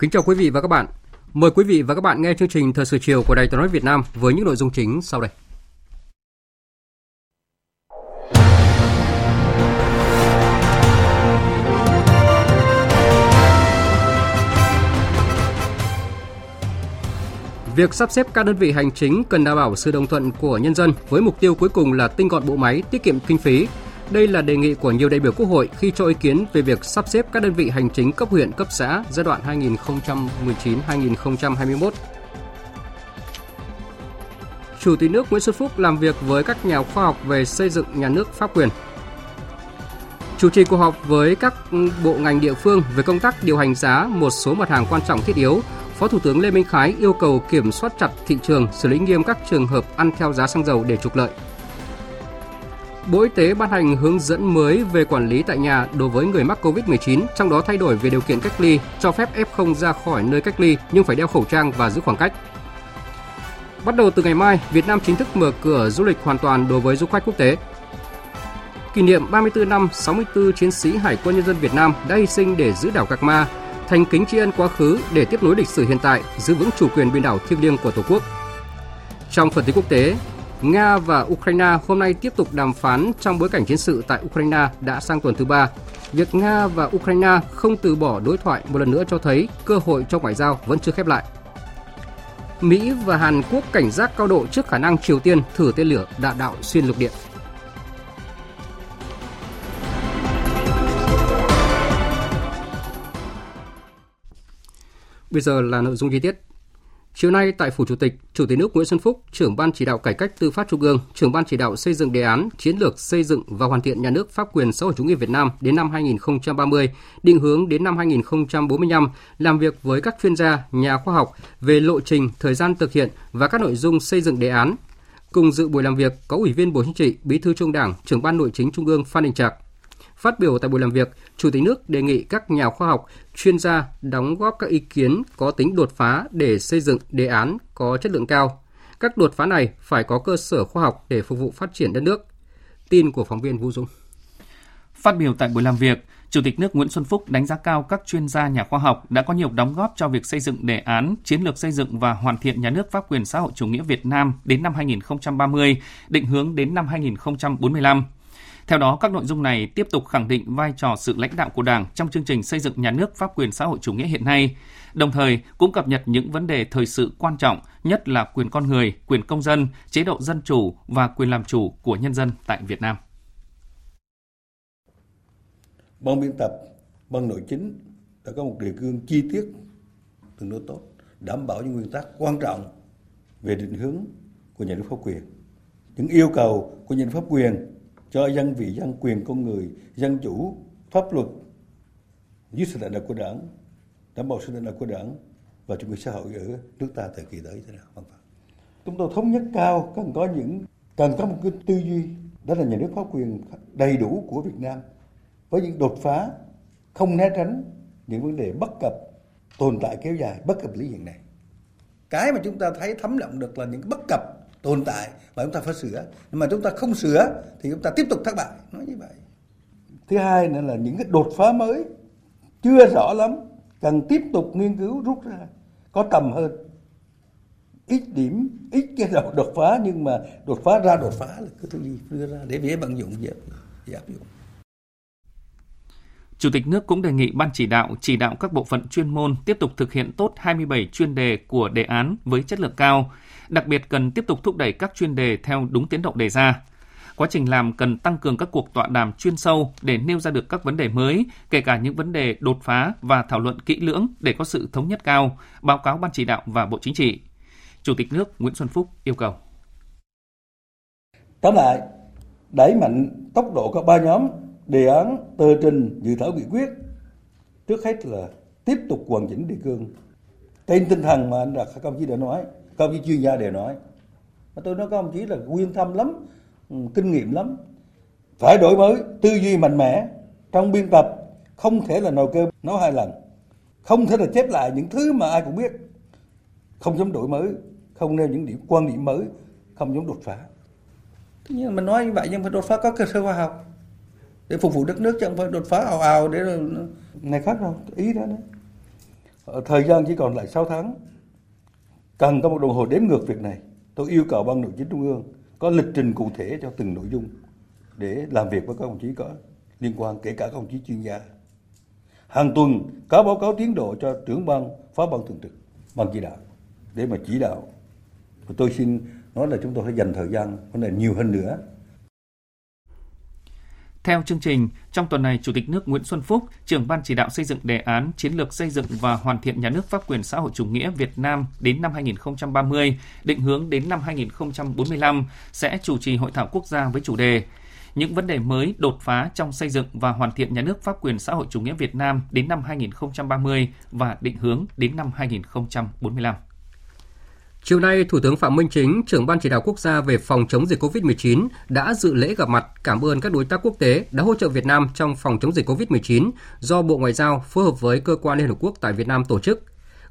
Kính chào quý vị và các bạn. Mời quý vị và các bạn nghe chương trình Thời sự chiều của Đài Tiếng nói Việt Nam với những nội dung chính sau đây. Việc sắp xếp các đơn vị hành chính cần đảm bảo sự đồng thuận của nhân dân với mục tiêu cuối cùng là tinh gọn bộ máy, tiết kiệm kinh phí, đây là đề nghị của nhiều đại biểu Quốc hội khi cho ý kiến về việc sắp xếp các đơn vị hành chính cấp huyện, cấp xã giai đoạn 2019-2021. Chủ tịch nước Nguyễn Xuân Phúc làm việc với các nhà khoa học về xây dựng nhà nước pháp quyền. Chủ trì cuộc họp với các bộ ngành địa phương về công tác điều hành giá một số mặt hàng quan trọng thiết yếu, Phó Thủ tướng Lê Minh Khái yêu cầu kiểm soát chặt thị trường, xử lý nghiêm các trường hợp ăn theo giá xăng dầu để trục lợi. Bộ Y tế ban hành hướng dẫn mới về quản lý tại nhà đối với người mắc COVID-19, trong đó thay đổi về điều kiện cách ly, cho phép F0 ra khỏi nơi cách ly nhưng phải đeo khẩu trang và giữ khoảng cách. Bắt đầu từ ngày mai, Việt Nam chính thức mở cửa du lịch hoàn toàn đối với du khách quốc tế. Kỷ niệm 34 năm 64 chiến sĩ Hải quân Nhân dân Việt Nam đã hy sinh để giữ đảo Gạc Ma, thành kính tri ân quá khứ để tiếp nối lịch sử hiện tại, giữ vững chủ quyền biên đảo thiêng liêng của Tổ quốc. Trong phần tin quốc tế, Nga và Ukraine hôm nay tiếp tục đàm phán trong bối cảnh chiến sự tại Ukraine đã sang tuần thứ ba. Việc Nga và Ukraine không từ bỏ đối thoại một lần nữa cho thấy cơ hội cho ngoại giao vẫn chưa khép lại. Mỹ và Hàn Quốc cảnh giác cao độ trước khả năng Triều Tiên thử tên lửa đạn đạo xuyên lục địa. Bây giờ là nội dung chi tiết. Chiều nay tại Phủ Chủ tịch, Chủ tịch nước Nguyễn Xuân Phúc, trưởng ban chỉ đạo cải cách tư pháp Trung ương, trưởng ban chỉ đạo xây dựng đề án chiến lược xây dựng và hoàn thiện nhà nước pháp quyền xã hội chủ nghĩa Việt Nam đến năm 2030, định hướng đến năm 2045, làm việc với các chuyên gia, nhà khoa học về lộ trình, thời gian thực hiện và các nội dung xây dựng đề án. Cùng dự buổi làm việc có Ủy viên Bộ Chính trị, Bí thư Trung Đảng, trưởng ban Nội chính Trung ương Phan Đình Trạc, Phát biểu tại buổi làm việc, Chủ tịch nước đề nghị các nhà khoa học, chuyên gia đóng góp các ý kiến có tính đột phá để xây dựng đề án có chất lượng cao. Các đột phá này phải có cơ sở khoa học để phục vụ phát triển đất nước. Tin của phóng viên Vũ Dung. Phát biểu tại buổi làm việc, Chủ tịch nước Nguyễn Xuân Phúc đánh giá cao các chuyên gia nhà khoa học đã có nhiều đóng góp cho việc xây dựng đề án chiến lược xây dựng và hoàn thiện nhà nước pháp quyền xã hội chủ nghĩa Việt Nam đến năm 2030, định hướng đến năm 2045. Theo đó, các nội dung này tiếp tục khẳng định vai trò sự lãnh đạo của Đảng trong chương trình xây dựng nhà nước pháp quyền xã hội chủ nghĩa hiện nay, đồng thời cũng cập nhật những vấn đề thời sự quan trọng, nhất là quyền con người, quyền công dân, chế độ dân chủ và quyền làm chủ của nhân dân tại Việt Nam. Ban biên tập, ban nội chính đã có một đề cương chi tiết tương đối tốt, đảm bảo những nguyên tắc quan trọng về định hướng của nhà nước pháp quyền. Những yêu cầu của nhà nước pháp quyền cho dân vì dân quyền con người, dân chủ, pháp luật dưới sự lãnh đạo của đảng, đảm bảo sự lãnh đạo của đảng và chủ nghĩa xã hội ở nước ta thời kỳ tới thế nào. Vâng, vâng. Chúng tôi thống nhất cao cần có những cần có một cái tư duy đó là nhà nước pháp quyền đầy đủ của Việt Nam với những đột phá không né tránh những vấn đề bất cập tồn tại kéo dài bất cập lý hiện này cái mà chúng ta thấy thấm đậm được là những bất cập tồn tại và chúng ta phải sửa. Nhưng mà chúng ta không sửa thì chúng ta tiếp tục thất bại. Nói như vậy. Thứ hai nữa là những cái đột phá mới chưa rõ lắm cần tiếp tục nghiên cứu rút ra có tầm hơn. Ít điểm ít cái đầu đột phá nhưng mà đột phá ra đột phá là cái thứ gì đưa ra để dễ vận dụng dễ, dễ áp dụng. Chủ tịch nước cũng đề nghị Ban chỉ đạo chỉ đạo các bộ phận chuyên môn tiếp tục thực hiện tốt 27 chuyên đề của đề án với chất lượng cao, đặc biệt cần tiếp tục thúc đẩy các chuyên đề theo đúng tiến độ đề ra. Quá trình làm cần tăng cường các cuộc tọa đàm chuyên sâu để nêu ra được các vấn đề mới, kể cả những vấn đề đột phá và thảo luận kỹ lưỡng để có sự thống nhất cao, báo cáo Ban chỉ đạo và Bộ Chính trị. Chủ tịch nước Nguyễn Xuân Phúc yêu cầu. Tóm lại, đẩy mạnh tốc độ các ba nhóm đề án tờ trình dự thảo nghị quyết trước hết là tiếp tục hoàn chỉnh đề cương trên tinh thần mà anh là các ông chí đã nói các ông chí chuyên gia đều nói mà tôi nói các ông chí là quyên thâm lắm ừ, kinh nghiệm lắm. Phải đổi mới tư duy mạnh mẽ trong biên tập không thể là nồi cơm nói hai lần. Không thể là chép lại những thứ mà ai cũng biết. Không giống đổi mới không nêu những điểm quan điểm mới không giống đột phá. Nhưng mà nói như vậy nhưng phải đột phá có cơ sở khoa học. Để phục vụ đất nước chứ không phải đột phá ào ào để này khác đâu ý đó đấy. Thời gian chỉ còn lại 6 tháng cần có một đồng hồ đếm ngược việc này. Tôi yêu cầu ban nội chính trung ương có lịch trình cụ thể cho từng nội dung để làm việc với các đồng chí có liên quan, kể cả các đồng chí chuyên gia. Hàng tuần, có báo cáo tiến độ cho trưởng ban, phó ban thường trực, ban chỉ đạo để mà chỉ đạo. Tôi xin nói là chúng tôi phải dành thời gian, vấn đề nhiều hơn nữa theo chương trình, trong tuần này, Chủ tịch nước Nguyễn Xuân Phúc, trưởng ban chỉ đạo xây dựng đề án chiến lược xây dựng và hoàn thiện nhà nước pháp quyền xã hội chủ nghĩa Việt Nam đến năm 2030, định hướng đến năm 2045 sẽ chủ trì hội thảo quốc gia với chủ đề những vấn đề mới đột phá trong xây dựng và hoàn thiện nhà nước pháp quyền xã hội chủ nghĩa Việt Nam đến năm 2030 và định hướng đến năm 2045. Chiều nay, Thủ tướng Phạm Minh Chính, trưởng Ban chỉ đạo quốc gia về phòng chống dịch COVID-19 đã dự lễ gặp mặt cảm ơn các đối tác quốc tế đã hỗ trợ Việt Nam trong phòng chống dịch COVID-19 do Bộ Ngoại giao phối hợp với cơ quan Liên Hợp Quốc tại Việt Nam tổ chức.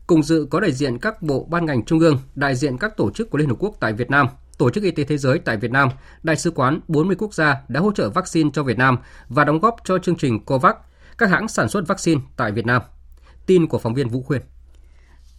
Cùng dự có đại diện các bộ ban ngành trung ương, đại diện các tổ chức của Liên Hợp Quốc tại Việt Nam, Tổ chức Y tế Thế giới tại Việt Nam, Đại sứ quán 40 quốc gia đã hỗ trợ vaccine cho Việt Nam và đóng góp cho chương trình COVAX, các hãng sản xuất vaccine tại Việt Nam. Tin của phóng viên Vũ Khuyên.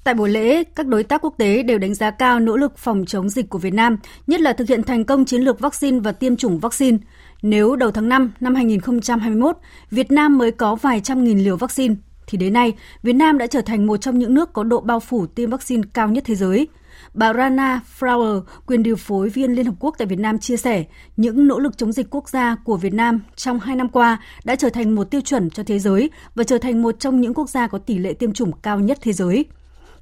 Tại buổi lễ, các đối tác quốc tế đều đánh giá cao nỗ lực phòng chống dịch của Việt Nam, nhất là thực hiện thành công chiến lược vaccine và tiêm chủng vaccine. Nếu đầu tháng 5 năm 2021, Việt Nam mới có vài trăm nghìn liều vaccine, thì đến nay, Việt Nam đã trở thành một trong những nước có độ bao phủ tiêm vaccine cao nhất thế giới. Bà Rana Flower, quyền điều phối viên Liên Hợp Quốc tại Việt Nam chia sẻ, những nỗ lực chống dịch quốc gia của Việt Nam trong hai năm qua đã trở thành một tiêu chuẩn cho thế giới và trở thành một trong những quốc gia có tỷ lệ tiêm chủng cao nhất thế giới.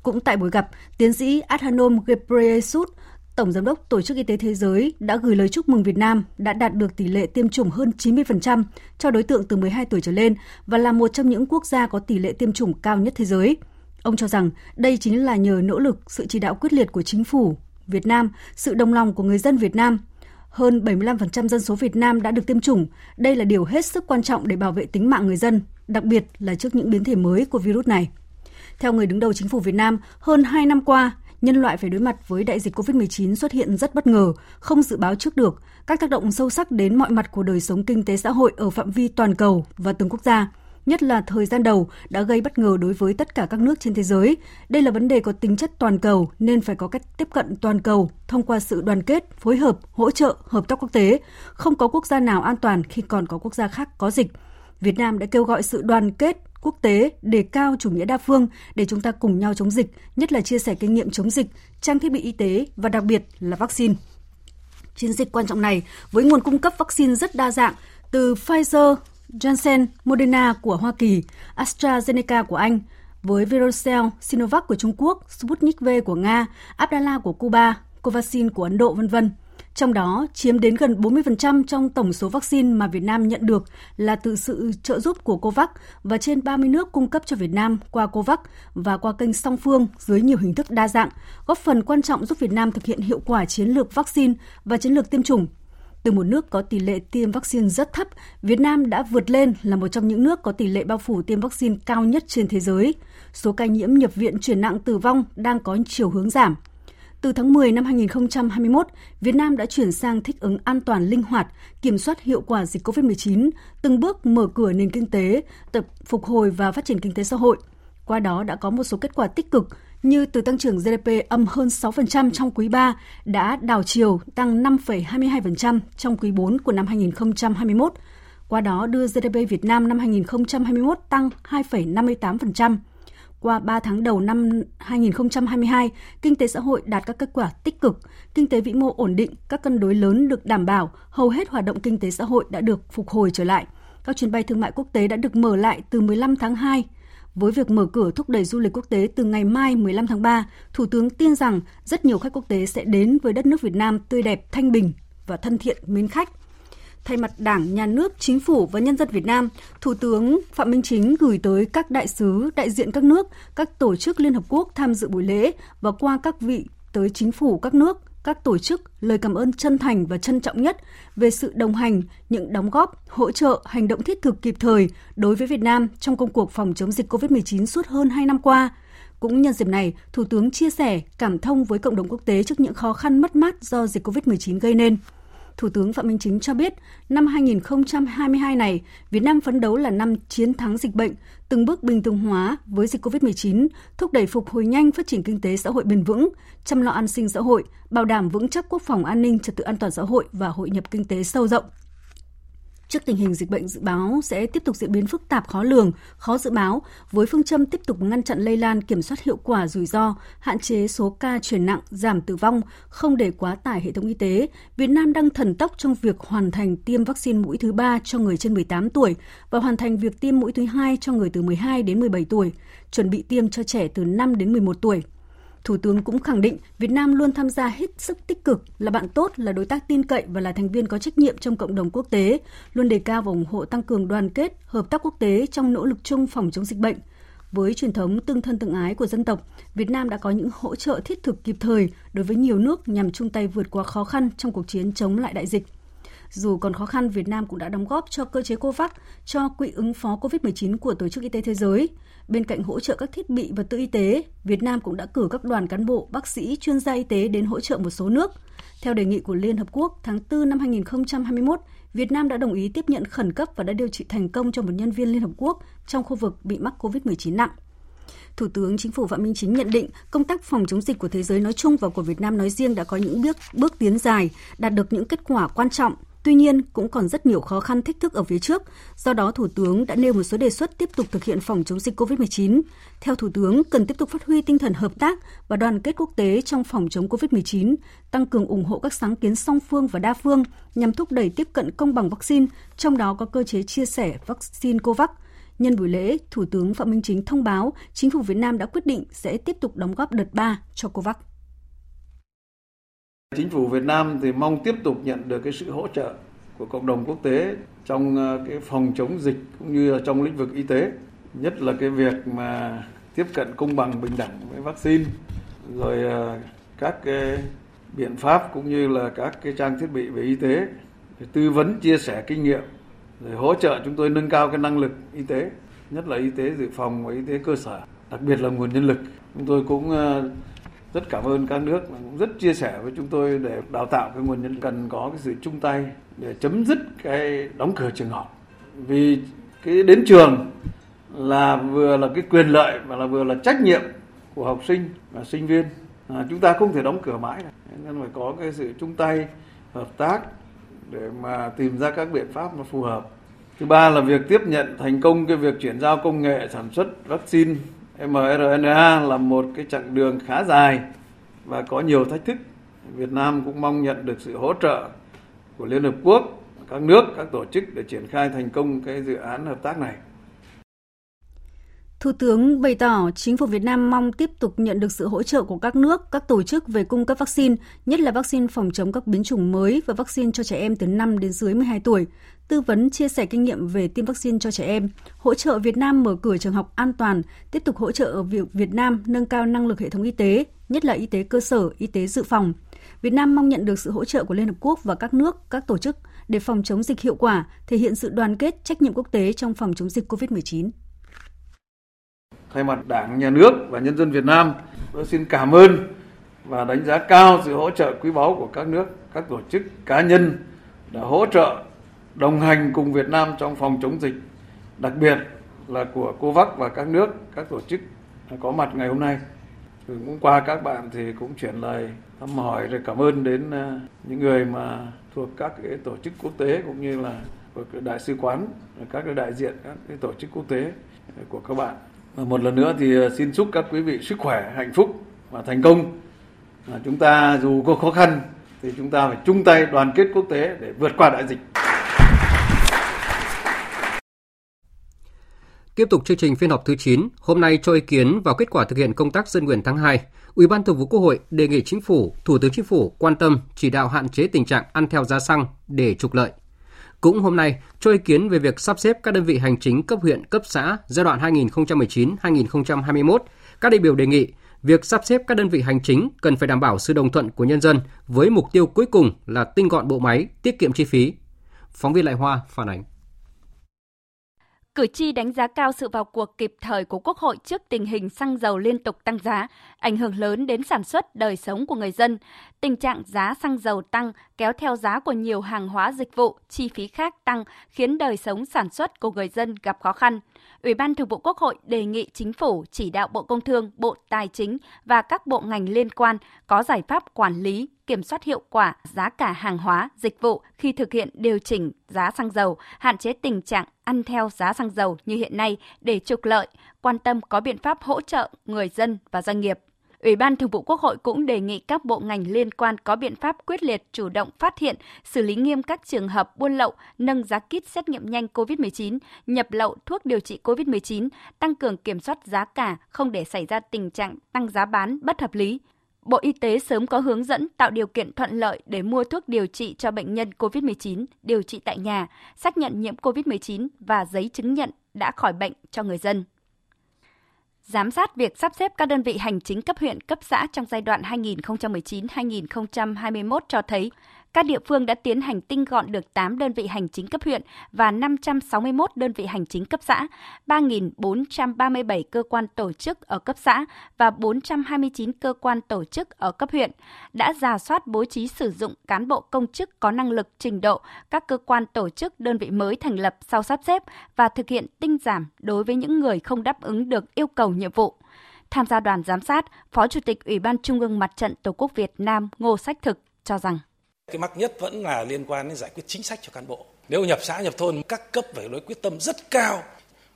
Cũng tại buổi gặp, tiến sĩ Adhanom Ghebreyesus, Tổng Giám đốc Tổ chức Y tế Thế giới đã gửi lời chúc mừng Việt Nam đã đạt được tỷ lệ tiêm chủng hơn 90% cho đối tượng từ 12 tuổi trở lên và là một trong những quốc gia có tỷ lệ tiêm chủng cao nhất thế giới. Ông cho rằng đây chính là nhờ nỗ lực, sự chỉ đạo quyết liệt của chính phủ Việt Nam, sự đồng lòng của người dân Việt Nam. Hơn 75% dân số Việt Nam đã được tiêm chủng. Đây là điều hết sức quan trọng để bảo vệ tính mạng người dân, đặc biệt là trước những biến thể mới của virus này. Theo người đứng đầu chính phủ Việt Nam, hơn 2 năm qua, nhân loại phải đối mặt với đại dịch COVID-19 xuất hiện rất bất ngờ, không dự báo trước được, các tác động sâu sắc đến mọi mặt của đời sống kinh tế xã hội ở phạm vi toàn cầu và từng quốc gia nhất là thời gian đầu đã gây bất ngờ đối với tất cả các nước trên thế giới. Đây là vấn đề có tính chất toàn cầu nên phải có cách tiếp cận toàn cầu thông qua sự đoàn kết, phối hợp, hỗ trợ, hợp tác quốc tế. Không có quốc gia nào an toàn khi còn có quốc gia khác có dịch. Việt Nam đã kêu gọi sự đoàn kết quốc tế đề cao chủ nghĩa đa phương để chúng ta cùng nhau chống dịch, nhất là chia sẻ kinh nghiệm chống dịch, trang thiết bị y tế và đặc biệt là vaccine. Chiến dịch quan trọng này với nguồn cung cấp vaccine rất đa dạng từ Pfizer, Johnson, Moderna của Hoa Kỳ, AstraZeneca của Anh, với Virocell, Sinovac của Trung Quốc, Sputnik V của Nga, Abdala của Cuba, Covaxin của Ấn Độ, vân vân. Trong đó, chiếm đến gần 40% trong tổng số vaccine mà Việt Nam nhận được là từ sự trợ giúp của COVAX và trên 30 nước cung cấp cho Việt Nam qua COVAX và qua kênh song phương dưới nhiều hình thức đa dạng, góp phần quan trọng giúp Việt Nam thực hiện hiệu quả chiến lược vaccine và chiến lược tiêm chủng. Từ một nước có tỷ lệ tiêm vaccine rất thấp, Việt Nam đã vượt lên là một trong những nước có tỷ lệ bao phủ tiêm vaccine cao nhất trên thế giới. Số ca nhiễm nhập viện chuyển nặng tử vong đang có chiều hướng giảm. Từ tháng 10 năm 2021, Việt Nam đã chuyển sang thích ứng an toàn linh hoạt, kiểm soát hiệu quả dịch COVID-19, từng bước mở cửa nền kinh tế, tập phục hồi và phát triển kinh tế xã hội. Qua đó đã có một số kết quả tích cực như từ tăng trưởng GDP âm hơn 6% trong quý 3 đã đảo chiều tăng 5,22% trong quý 4 của năm 2021. Qua đó đưa GDP Việt Nam năm 2021 tăng 2,58% qua 3 tháng đầu năm 2022, kinh tế xã hội đạt các kết quả tích cực, kinh tế vĩ mô ổn định, các cân đối lớn được đảm bảo, hầu hết hoạt động kinh tế xã hội đã được phục hồi trở lại. Các chuyến bay thương mại quốc tế đã được mở lại từ 15 tháng 2 với việc mở cửa thúc đẩy du lịch quốc tế từ ngày mai 15 tháng 3, Thủ tướng tin rằng rất nhiều khách quốc tế sẽ đến với đất nước Việt Nam tươi đẹp, thanh bình và thân thiện mến khách. Thay mặt Đảng, Nhà nước, Chính phủ và nhân dân Việt Nam, Thủ tướng Phạm Minh Chính gửi tới các đại sứ, đại diện các nước, các tổ chức Liên Hợp Quốc tham dự buổi lễ và qua các vị tới chính phủ các nước, các tổ chức lời cảm ơn chân thành và trân trọng nhất về sự đồng hành, những đóng góp, hỗ trợ, hành động thiết thực kịp thời đối với Việt Nam trong công cuộc phòng chống dịch COVID-19 suốt hơn 2 năm qua. Cũng nhân dịp này, Thủ tướng chia sẻ cảm thông với cộng đồng quốc tế trước những khó khăn mất mát do dịch COVID-19 gây nên. Thủ tướng Phạm Minh Chính cho biết, năm 2022 này, Việt Nam phấn đấu là năm chiến thắng dịch bệnh, từng bước bình thường hóa với dịch COVID-19, thúc đẩy phục hồi nhanh phát triển kinh tế xã hội bền vững, chăm lo an sinh xã hội, bảo đảm vững chắc quốc phòng an ninh, trật tự an toàn xã hội và hội nhập kinh tế sâu rộng. Trước tình hình dịch bệnh dự báo sẽ tiếp tục diễn biến phức tạp khó lường, khó dự báo, với phương châm tiếp tục ngăn chặn lây lan, kiểm soát hiệu quả rủi ro, hạn chế số ca chuyển nặng, giảm tử vong, không để quá tải hệ thống y tế, Việt Nam đang thần tốc trong việc hoàn thành tiêm vaccine mũi thứ ba cho người trên 18 tuổi và hoàn thành việc tiêm mũi thứ hai cho người từ 12 đến 17 tuổi, chuẩn bị tiêm cho trẻ từ 5 đến 11 tuổi. Thủ tướng cũng khẳng định Việt Nam luôn tham gia hết sức tích cực, là bạn tốt, là đối tác tin cậy và là thành viên có trách nhiệm trong cộng đồng quốc tế, luôn đề cao và ủng hộ tăng cường đoàn kết, hợp tác quốc tế trong nỗ lực chung phòng chống dịch bệnh. Với truyền thống tương thân tương ái của dân tộc, Việt Nam đã có những hỗ trợ thiết thực kịp thời đối với nhiều nước nhằm chung tay vượt qua khó khăn trong cuộc chiến chống lại đại dịch. Dù còn khó khăn, Việt Nam cũng đã đóng góp cho cơ chế COVAX, cho quỹ ứng phó COVID-19 của Tổ chức Y tế Thế giới. Bên cạnh hỗ trợ các thiết bị vật tư y tế, Việt Nam cũng đã cử các đoàn cán bộ, bác sĩ, chuyên gia y tế đến hỗ trợ một số nước. Theo đề nghị của Liên Hợp Quốc, tháng 4 năm 2021, Việt Nam đã đồng ý tiếp nhận khẩn cấp và đã điều trị thành công cho một nhân viên Liên Hợp Quốc trong khu vực bị mắc COVID-19 nặng. Thủ tướng Chính phủ Phạm Minh Chính nhận định công tác phòng chống dịch của thế giới nói chung và của Việt Nam nói riêng đã có những bước bước tiến dài, đạt được những kết quả quan trọng, Tuy nhiên, cũng còn rất nhiều khó khăn thách thức ở phía trước, do đó Thủ tướng đã nêu một số đề xuất tiếp tục thực hiện phòng chống dịch COVID-19. Theo Thủ tướng, cần tiếp tục phát huy tinh thần hợp tác và đoàn kết quốc tế trong phòng chống COVID-19, tăng cường ủng hộ các sáng kiến song phương và đa phương nhằm thúc đẩy tiếp cận công bằng vaccine, trong đó có cơ chế chia sẻ vaccine COVAX. Nhân buổi lễ, Thủ tướng Phạm Minh Chính thông báo chính phủ Việt Nam đã quyết định sẽ tiếp tục đóng góp đợt 3 cho COVAX. Chính phủ Việt Nam thì mong tiếp tục nhận được cái sự hỗ trợ của cộng đồng quốc tế trong ờ, cái phòng chống dịch cũng như là trong lĩnh vực y tế, nhất là cái việc mà tiếp cận công bằng bình đẳng với vaccine, rồi ờ, các cái biện pháp cũng như là các cái trang thiết bị về y tế, tư vấn chia sẻ kinh nghiệm, rồi hỗ trợ chúng tôi nâng cao cái năng lực y tế, nhất là y tế dự phòng và y tế cơ sở, đặc biệt là nguồn nhân lực. Chúng tôi cũng ờ, rất cảm ơn các nước cũng rất chia sẻ với chúng tôi để đào tạo cái nguồn nhân cần có cái sự chung tay để chấm dứt cái đóng cửa trường học. Vì cái đến trường là vừa là cái quyền lợi và là vừa là trách nhiệm của học sinh và sinh viên. À, chúng ta không thể đóng cửa mãi nên phải có cái sự chung tay hợp tác để mà tìm ra các biện pháp mà phù hợp. Thứ ba là việc tiếp nhận thành công cái việc chuyển giao công nghệ sản xuất vaccine mRNA là một cái chặng đường khá dài và có nhiều thách thức. Việt Nam cũng mong nhận được sự hỗ trợ của Liên Hợp Quốc, các nước, các tổ chức để triển khai thành công cái dự án hợp tác này. Thủ tướng bày tỏ chính phủ Việt Nam mong tiếp tục nhận được sự hỗ trợ của các nước, các tổ chức về cung cấp vaccine, nhất là vaccine phòng chống các biến chủng mới và vaccine cho trẻ em từ 5 đến dưới 12 tuổi, tư vấn chia sẻ kinh nghiệm về tiêm vaccine cho trẻ em, hỗ trợ Việt Nam mở cửa trường học an toàn, tiếp tục hỗ trợ việc Việt Nam nâng cao năng lực hệ thống y tế, nhất là y tế cơ sở, y tế dự phòng. Việt Nam mong nhận được sự hỗ trợ của Liên Hợp Quốc và các nước, các tổ chức để phòng chống dịch hiệu quả, thể hiện sự đoàn kết, trách nhiệm quốc tế trong phòng chống dịch COVID-19. Thay mặt Đảng, Nhà nước và nhân dân Việt Nam, tôi xin cảm ơn và đánh giá cao sự hỗ trợ quý báu của các nước, các tổ chức, cá nhân đã hỗ trợ đồng hành cùng Việt Nam trong phòng chống dịch, đặc biệt là của COVAX và các nước, các tổ chức có mặt ngày hôm nay. Cũng qua các bạn thì cũng chuyển lời thăm hỏi rồi cảm ơn đến ờ, những người mà thuộc các cái tổ chức quốc tế cũng như là của đại sứ quán, các cái đại diện các cái tổ chức quốc tế của các bạn Và một lần nữa thì ờ, xin chúc các quý vị sức khỏe, hạnh phúc và thành công. Chúng ta dù có khó khăn thì chúng ta phải chung tay đoàn kết quốc tế để vượt qua đại dịch. Tiếp tục chương trình phiên họp thứ 9, hôm nay cho ý kiến vào kết quả thực hiện công tác dân nguyện tháng 2, Ủy ban Thường vụ Quốc hội đề nghị Chính phủ, Thủ tướng Chính phủ quan tâm chỉ đạo hạn chế tình trạng ăn theo giá xăng để trục lợi. Cũng hôm nay, cho ý kiến về việc sắp xếp các đơn vị hành chính cấp huyện, cấp xã giai đoạn 2019-2021, các đại biểu đề nghị việc sắp xếp các đơn vị hành chính cần phải đảm bảo sự đồng thuận của nhân dân với mục tiêu cuối cùng là tinh gọn bộ máy, tiết kiệm chi phí. Phóng viên Lại Hoa phản ánh. Cử tri đánh giá cao sự vào cuộc kịp thời của Quốc hội trước tình hình xăng dầu liên tục tăng giá, ảnh hưởng lớn đến sản xuất, đời sống của người dân. Tình trạng giá xăng dầu tăng kéo theo giá của nhiều hàng hóa dịch vụ, chi phí khác tăng khiến đời sống sản xuất của người dân gặp khó khăn. Ủy ban Thường vụ Quốc hội đề nghị Chính phủ chỉ đạo Bộ Công Thương, Bộ Tài chính và các bộ ngành liên quan có giải pháp quản lý, kiểm soát hiệu quả giá cả hàng hóa, dịch vụ khi thực hiện điều chỉnh giá xăng dầu, hạn chế tình trạng ăn theo giá xăng dầu như hiện nay để trục lợi, quan tâm có biện pháp hỗ trợ người dân và doanh nghiệp. Ủy ban Thường vụ Quốc hội cũng đề nghị các bộ ngành liên quan có biện pháp quyết liệt chủ động phát hiện, xử lý nghiêm các trường hợp buôn lậu, nâng giá kit xét nghiệm nhanh COVID-19, nhập lậu thuốc điều trị COVID-19, tăng cường kiểm soát giá cả, không để xảy ra tình trạng tăng giá bán bất hợp lý. Bộ Y tế sớm có hướng dẫn tạo điều kiện thuận lợi để mua thuốc điều trị cho bệnh nhân COVID-19 điều trị tại nhà, xác nhận nhiễm COVID-19 và giấy chứng nhận đã khỏi bệnh cho người dân. Giám sát việc sắp xếp các đơn vị hành chính cấp huyện, cấp xã trong giai đoạn 2019-2021 cho thấy các địa phương đã tiến hành tinh gọn được 8 đơn vị hành chính cấp huyện và 561 đơn vị hành chính cấp xã, 3.437 cơ quan tổ chức ở cấp xã và 429 cơ quan tổ chức ở cấp huyện, đã giả soát bố trí sử dụng cán bộ công chức có năng lực trình độ các cơ quan tổ chức đơn vị mới thành lập sau sắp xếp và thực hiện tinh giảm đối với những người không đáp ứng được yêu cầu nhiệm vụ. Tham gia đoàn giám sát, Phó Chủ tịch Ủy ban Trung ương Mặt trận Tổ quốc Việt Nam Ngô Sách Thực cho rằng cái mắc nhất vẫn là liên quan đến giải quyết chính sách cho cán bộ. Nếu nhập xã nhập thôn các cấp phải đối quyết tâm rất cao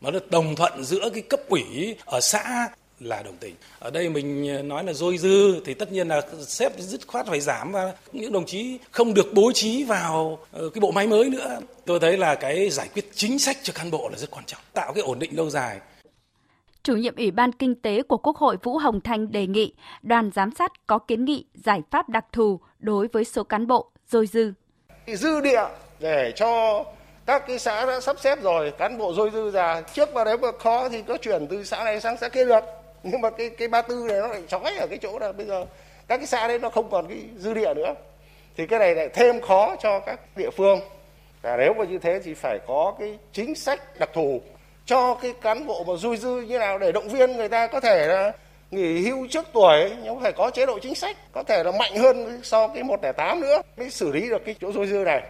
mà nó đồng thuận giữa cái cấp ủy ở xã là đồng tình. Ở đây mình nói là dôi dư thì tất nhiên là xếp dứt khoát phải giảm và những đồng chí không được bố trí vào ờ, cái bộ máy mới nữa. Tôi thấy là cái giải quyết chính sách cho cán bộ là rất quan trọng, tạo cái ổn định lâu dài. Chủ nhiệm Ủy ban Kinh tế của Quốc hội Vũ Hồng Thanh đề nghị đoàn giám sát có kiến nghị giải pháp đặc thù đối với số cán bộ dôi dư. Dư địa để cho các cái xã đã sắp xếp rồi, cán bộ dôi dư ra, trước vào đấy mà khó thì có chuyển từ xã này sang xã kia được. Nhưng mà cái cái ba tư này nó lại chói ở cái chỗ là bây giờ các cái xã đấy nó không còn cái dư địa nữa. Thì cái này lại thêm khó cho các địa phương. Và nếu mà như thế thì phải có cái chính sách đặc thù cho cái cán bộ mà dôi dư như nào để động viên người ta có thể là nghỉ hưu trước tuổi, nhưng phải có chế độ chính sách, có thể là mạnh hơn so với 108 nữa, mới xử lý được cái chỗ dôi dư này.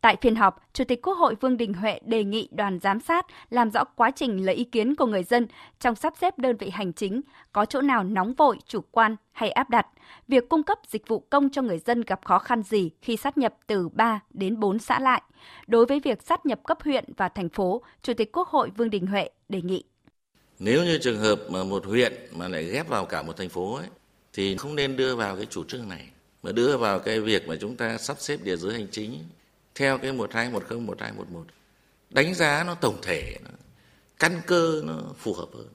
Tại phiên họp, Chủ tịch Quốc hội Vương Đình Huệ đề nghị đoàn giám sát làm rõ quá trình lấy ý kiến của người dân trong sắp xếp đơn vị hành chính, có chỗ nào nóng vội, chủ quan hay áp đặt, việc cung cấp dịch vụ công cho người dân gặp khó khăn gì khi sát nhập từ 3 đến 4 xã lại. Đối với việc sát nhập cấp huyện và thành phố, Chủ tịch Quốc hội Vương Đình Huệ đề nghị nếu như trường hợp mà một huyện mà lại ghép vào cả một thành phố ấy, thì không nên đưa vào cái chủ trương này mà đưa vào cái việc mà chúng ta sắp xếp địa giới hành chính theo cái 1210 1211 đánh giá nó tổng thể nó, căn cơ nó phù hợp hơn.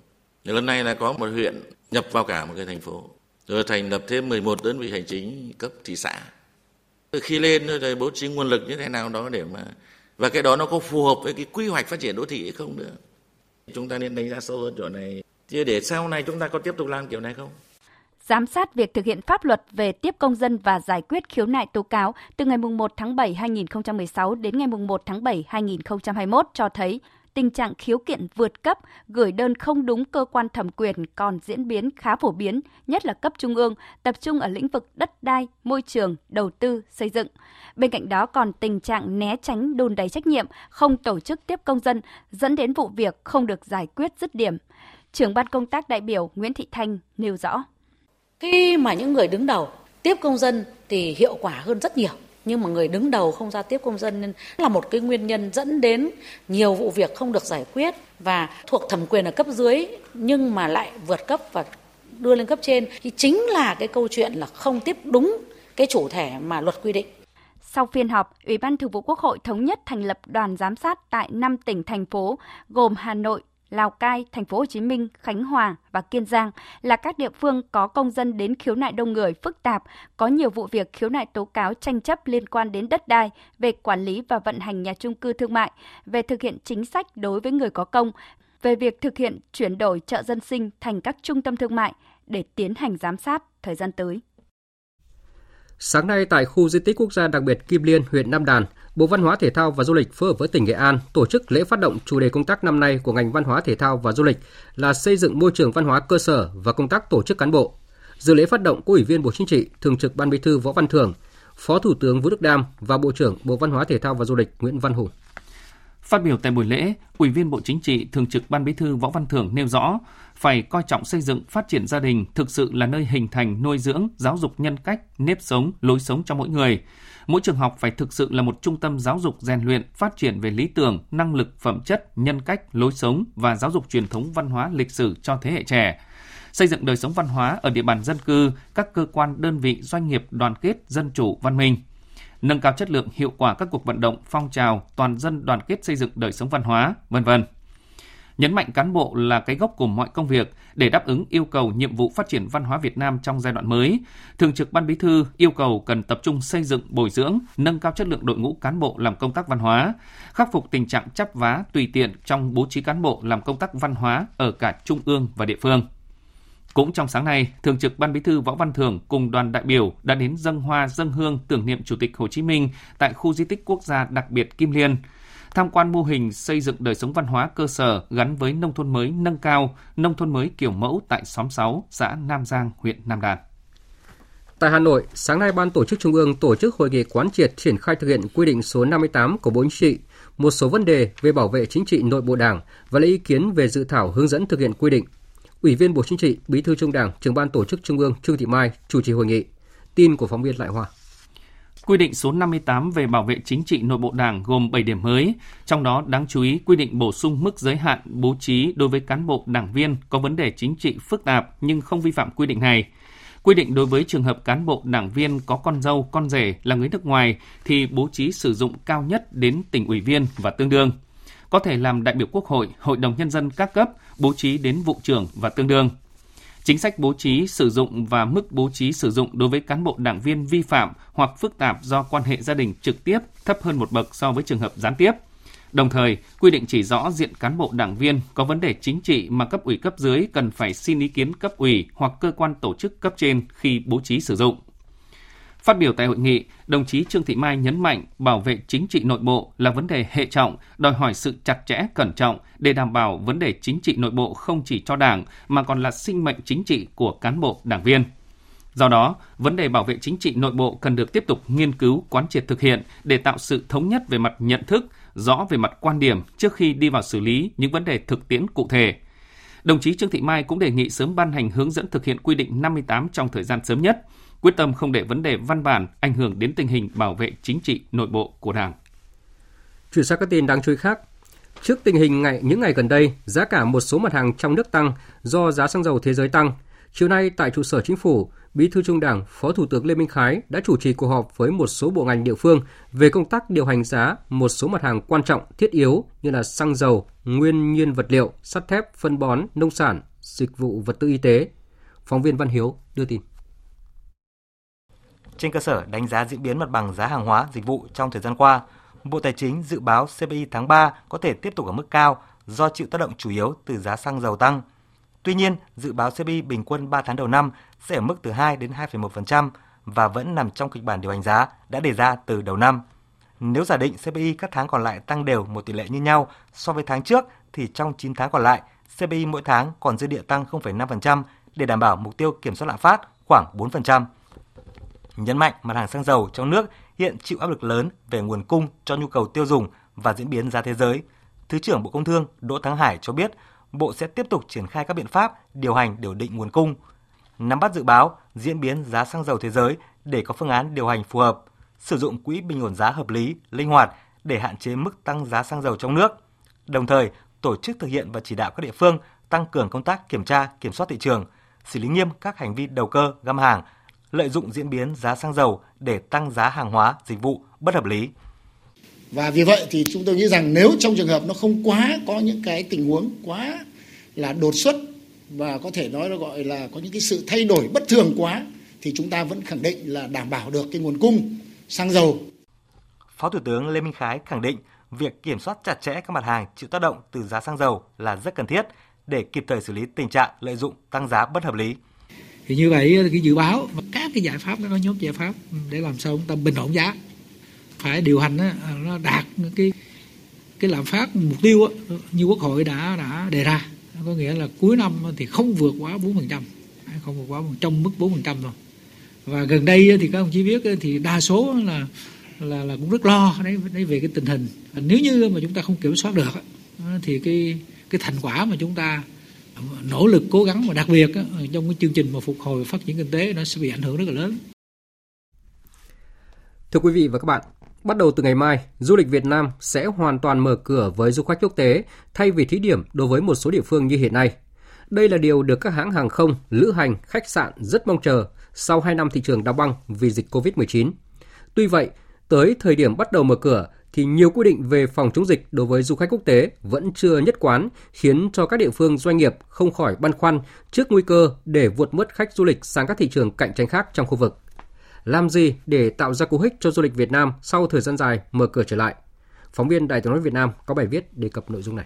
Lần này là có một huyện nhập vào cả một cái thành phố. Rồi thành lập thêm 11 đơn vị hành chính cấp thị xã. Khi lên rồi bố trí nguồn lực như thế nào đó để mà và cái đó nó có phù hợp với cái quy hoạch phát triển đô thị hay không nữa? Chúng ta nên đánh giá sâu hơn chỗ này. Chứ để sau này chúng ta có tiếp tục làm kiểu này không? Giám sát việc thực hiện pháp luật về tiếp công dân và giải quyết khiếu nại tố cáo từ ngày 1 tháng 7 2016 đến ngày 1 tháng 7 2021 cho thấy tình trạng khiếu kiện vượt cấp, gửi đơn không đúng cơ quan thẩm quyền còn diễn biến khá phổ biến, nhất là cấp trung ương, tập trung ở lĩnh vực đất đai, môi trường, đầu tư, xây dựng. Bên cạnh đó còn tình trạng né tránh đùn đầy trách nhiệm, không tổ chức tiếp công dân, dẫn đến vụ việc không được giải quyết dứt điểm. Trưởng ban công tác đại biểu Nguyễn Thị Thanh nêu rõ. Khi mà những người đứng đầu tiếp công dân thì hiệu quả hơn rất nhiều nhưng mà người đứng đầu không ra tiếp công dân nên là một cái nguyên nhân dẫn đến nhiều vụ việc không được giải quyết và thuộc thẩm quyền ở cấp dưới nhưng mà lại vượt cấp và đưa lên cấp trên thì chính là cái câu chuyện là không tiếp đúng cái chủ thể mà luật quy định. Sau phiên họp, Ủy ban Thường vụ Quốc hội thống nhất thành lập đoàn giám sát tại 5 tỉnh thành phố gồm Hà Nội, Lào Cai, Thành phố Hồ Chí Minh, Khánh Hòa và Kiên Giang là các địa phương có công dân đến khiếu nại đông người phức tạp, có nhiều vụ việc khiếu nại tố cáo tranh chấp liên quan đến đất đai, về quản lý và vận hành nhà trung cư thương mại, về thực hiện chính sách đối với người có công, về việc thực hiện chuyển đổi chợ dân sinh thành các trung tâm thương mại để tiến hành giám sát thời gian tới. Sáng nay tại khu di tích quốc gia đặc biệt Kim Liên, huyện Nam Đàn, Bộ Văn hóa Thể thao và Du lịch phối hợp với tỉnh Nghệ An tổ chức lễ phát động chủ đề công tác năm nay của ngành văn hóa thể thao và du lịch là xây dựng môi trường văn hóa cơ sở và công tác tổ chức cán bộ. Dự lễ phát động có Ủy viên Bộ Chính trị, Thường trực Ban Bí thư Võ Văn Thưởng, Phó Thủ tướng Vũ Đức Đam và Bộ trưởng Bộ Văn hóa Thể thao và Du lịch Nguyễn Văn Hùng. Phát biểu tại buổi lễ, Ủy viên Bộ Chính trị, Thường trực Ban Bí thư Võ Văn Thưởng nêu rõ, phải coi trọng xây dựng phát triển gia đình thực sự là nơi hình thành, nuôi dưỡng, giáo dục nhân cách, nếp sống, lối sống cho mỗi người. Mỗi trường học phải thực sự là một trung tâm giáo dục rèn luyện, phát triển về lý tưởng, năng lực, phẩm chất, nhân cách, lối sống và giáo dục truyền thống văn hóa lịch sử cho thế hệ trẻ xây dựng đời sống văn hóa ở địa bàn dân cư, các cơ quan đơn vị doanh nghiệp đoàn kết, dân chủ, văn minh nâng cao chất lượng hiệu quả các cuộc vận động phong trào toàn dân đoàn kết xây dựng đời sống văn hóa, vân vân. Nhấn mạnh cán bộ là cái gốc của mọi công việc để đáp ứng yêu cầu nhiệm vụ phát triển văn hóa Việt Nam trong giai đoạn mới. Thường trực Ban Bí thư yêu cầu cần tập trung xây dựng, bồi dưỡng, nâng cao chất lượng đội ngũ cán bộ làm công tác văn hóa, khắc phục tình trạng chấp vá tùy tiện trong bố trí cán bộ làm công tác văn hóa ở cả trung ương và địa phương. Cũng trong sáng nay, Thường trực Ban Bí thư Võ Văn Thưởng cùng đoàn đại biểu đã đến dân hoa dân hương tưởng niệm Chủ tịch Hồ Chí Minh tại khu di tích quốc gia đặc biệt Kim Liên, tham quan mô hình xây dựng đời sống văn hóa cơ sở gắn với nông thôn mới nâng cao, nông thôn mới kiểu mẫu tại xóm 6, xã Nam Giang, huyện Nam Đàn. Tại Hà Nội, sáng nay Ban Tổ chức Trung ương tổ chức hội nghị quán triệt triển khai thực hiện quy định số 58 của Bộ Chính trị, một số vấn đề về bảo vệ chính trị nội bộ Đảng và lấy ý kiến về dự thảo hướng dẫn thực hiện quy định Ủy viên Bộ Chính trị, Bí thư Trung Đảng, Trưởng ban Tổ chức Trung ương Trương Thị Mai chủ trì hội nghị. Tin của phóng viên Lại Hoa. Quy định số 58 về bảo vệ chính trị nội bộ Đảng gồm 7 điểm mới, trong đó đáng chú ý quy định bổ sung mức giới hạn bố trí đối với cán bộ đảng viên có vấn đề chính trị phức tạp nhưng không vi phạm quy định này. Quy định đối với trường hợp cán bộ đảng viên có con dâu, con rể là người nước ngoài thì bố trí sử dụng cao nhất đến tỉnh ủy viên và tương đương có thể làm đại biểu Quốc hội, Hội đồng Nhân dân các cấp bố trí đến vụ trưởng và tương đương. Chính sách bố trí sử dụng và mức bố trí sử dụng đối với cán bộ đảng viên vi phạm hoặc phức tạp do quan hệ gia đình trực tiếp thấp hơn một bậc so với trường hợp gián tiếp. Đồng thời, quy định chỉ rõ diện cán bộ đảng viên có vấn đề chính trị mà cấp ủy cấp dưới cần phải xin ý kiến cấp ủy hoặc cơ quan tổ chức cấp trên khi bố trí sử dụng. Phát biểu tại hội nghị, đồng chí Trương Thị Mai nhấn mạnh bảo vệ chính trị nội bộ là vấn đề hệ trọng, đòi hỏi sự chặt chẽ, cẩn trọng để đảm bảo vấn đề chính trị nội bộ không chỉ cho Đảng mà còn là sinh mệnh chính trị của cán bộ, đảng viên. Do đó, vấn đề bảo vệ chính trị nội bộ cần được tiếp tục nghiên cứu, quán triệt thực hiện để tạo sự thống nhất về mặt nhận thức, rõ về mặt quan điểm trước khi đi vào xử lý những vấn đề thực tiễn cụ thể. Đồng chí Trương Thị Mai cũng đề nghị sớm ban hành hướng dẫn thực hiện quy định 58 trong thời gian sớm nhất – quyết tâm không để vấn đề văn bản ảnh hưởng đến tình hình bảo vệ chính trị nội bộ của Đảng. Chuyển sang các tin đáng chú ý khác. Trước tình hình ngày những ngày gần đây, giá cả một số mặt hàng trong nước tăng do giá xăng dầu thế giới tăng. Chiều nay tại trụ sở chính phủ, Bí thư Trung Đảng, Phó Thủ tướng Lê Minh Khái đã chủ trì cuộc họp với một số bộ ngành địa phương về công tác điều hành giá một số mặt hàng quan trọng thiết yếu như là xăng dầu, nguyên nhiên vật liệu, sắt thép, phân bón, nông sản, dịch vụ vật tư y tế. Phóng viên Văn Hiếu đưa tin trên cơ sở đánh giá diễn biến mặt bằng giá hàng hóa, dịch vụ trong thời gian qua. Bộ Tài chính dự báo CPI tháng 3 có thể tiếp tục ở mức cao do chịu tác động chủ yếu từ giá xăng dầu tăng. Tuy nhiên, dự báo CPI bình quân 3 tháng đầu năm sẽ ở mức từ 2 đến 2,1% và vẫn nằm trong kịch bản điều hành giá đã đề ra từ đầu năm. Nếu giả định CPI các tháng còn lại tăng đều một tỷ lệ như nhau so với tháng trước thì trong 9 tháng còn lại, CPI mỗi tháng còn dư địa tăng 0,5% để đảm bảo mục tiêu kiểm soát lạm phát khoảng 4% nhấn mạnh mặt hàng xăng dầu trong nước hiện chịu áp lực lớn về nguồn cung cho nhu cầu tiêu dùng và diễn biến giá thế giới. Thứ trưởng Bộ Công Thương Đỗ Thắng Hải cho biết, Bộ sẽ tiếp tục triển khai các biện pháp điều hành điều định nguồn cung, nắm bắt dự báo diễn biến giá xăng dầu thế giới để có phương án điều hành phù hợp, sử dụng quỹ bình ổn giá hợp lý, linh hoạt để hạn chế mức tăng giá xăng dầu trong nước. Đồng thời, tổ chức thực hiện và chỉ đạo các địa phương tăng cường công tác kiểm tra, kiểm soát thị trường, xử lý nghiêm các hành vi đầu cơ, găm hàng, lợi dụng diễn biến giá xăng dầu để tăng giá hàng hóa, dịch vụ bất hợp lý. Và vì vậy thì chúng tôi nghĩ rằng nếu trong trường hợp nó không quá có những cái tình huống quá là đột xuất và có thể nói là gọi là có những cái sự thay đổi bất thường quá thì chúng ta vẫn khẳng định là đảm bảo được cái nguồn cung xăng dầu. Phó Thủ tướng Lê Minh Khái khẳng định việc kiểm soát chặt chẽ các mặt hàng chịu tác động từ giá xăng dầu là rất cần thiết để kịp thời xử lý tình trạng lợi dụng tăng giá bất hợp lý. Thì như vậy cái dự báo và các cái giải pháp các nhóm giải pháp để làm sao chúng ta bình ổn giá phải điều hành nó đạt cái cái lạm phát mục tiêu như quốc hội đã đã đề ra có nghĩa là cuối năm thì không vượt quá 4%, không vượt quá trong mức 4% thôi. Và gần đây thì các ông chí biết thì đa số là là là cũng rất lo đấy, đấy về cái tình hình. Nếu như mà chúng ta không kiểm soát được thì cái cái thành quả mà chúng ta nỗ lực cố gắng và đặc biệt trong cái chương trình mà phục hồi và phát triển kinh tế nó sẽ bị ảnh hưởng rất là lớn. Thưa quý vị và các bạn, Bắt đầu từ ngày mai, du lịch Việt Nam sẽ hoàn toàn mở cửa với du khách quốc tế thay vì thí điểm đối với một số địa phương như hiện nay. Đây là điều được các hãng hàng không, lữ hành, khách sạn rất mong chờ sau 2 năm thị trường đóng băng vì dịch COVID-19. Tuy vậy, tới thời điểm bắt đầu mở cửa thì nhiều quy định về phòng chống dịch đối với du khách quốc tế vẫn chưa nhất quán, khiến cho các địa phương doanh nghiệp không khỏi băn khoăn trước nguy cơ để vượt mất khách du lịch sang các thị trường cạnh tranh khác trong khu vực. Làm gì để tạo ra cú hích cho du lịch Việt Nam sau thời gian dài mở cửa trở lại? Phóng viên Đài tiếng nói Việt Nam có bài viết đề cập nội dung này.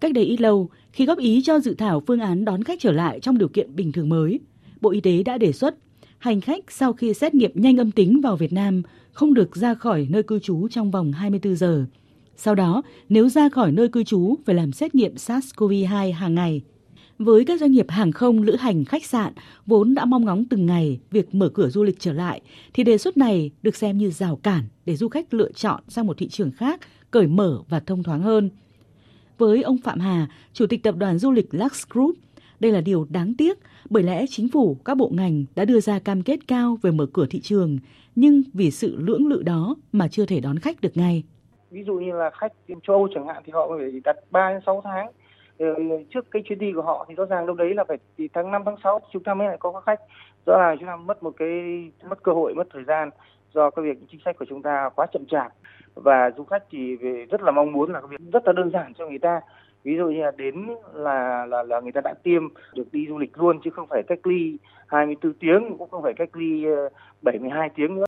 Cách đây ít lâu, khi góp ý cho dự thảo phương án đón khách trở lại trong điều kiện bình thường mới, Bộ Y tế đã đề xuất hành khách sau khi xét nghiệm nhanh âm tính vào Việt Nam không được ra khỏi nơi cư trú trong vòng 24 giờ. Sau đó, nếu ra khỏi nơi cư trú phải làm xét nghiệm SARS-CoV-2 hàng ngày với các doanh nghiệp hàng không, lữ hành, khách sạn vốn đã mong ngóng từng ngày việc mở cửa du lịch trở lại, thì đề xuất này được xem như rào cản để du khách lựa chọn sang một thị trường khác, cởi mở và thông thoáng hơn. Với ông Phạm Hà, Chủ tịch Tập đoàn Du lịch Lux Group, đây là điều đáng tiếc bởi lẽ chính phủ, các bộ ngành đã đưa ra cam kết cao về mở cửa thị trường, nhưng vì sự lưỡng lự đó mà chưa thể đón khách được ngay. Ví dụ như là khách châu Âu chẳng hạn thì họ phải đặt 3 đến 6 tháng. Ờ, trước cái chuyến đi của họ thì rõ ràng đâu đấy là phải thì tháng 5 tháng 6 chúng ta mới lại có các khách. Rõ ràng chúng ta mất một cái mất cơ hội mất thời gian do cái việc chính sách của chúng ta quá chậm chạp. Và du khách thì về rất là mong muốn là cái việc rất là đơn giản cho người ta ví dụ như là đến là là là người ta đã tiêm được đi du lịch luôn chứ không phải cách ly 24 tiếng cũng không phải cách ly ờ, 72 tiếng nữa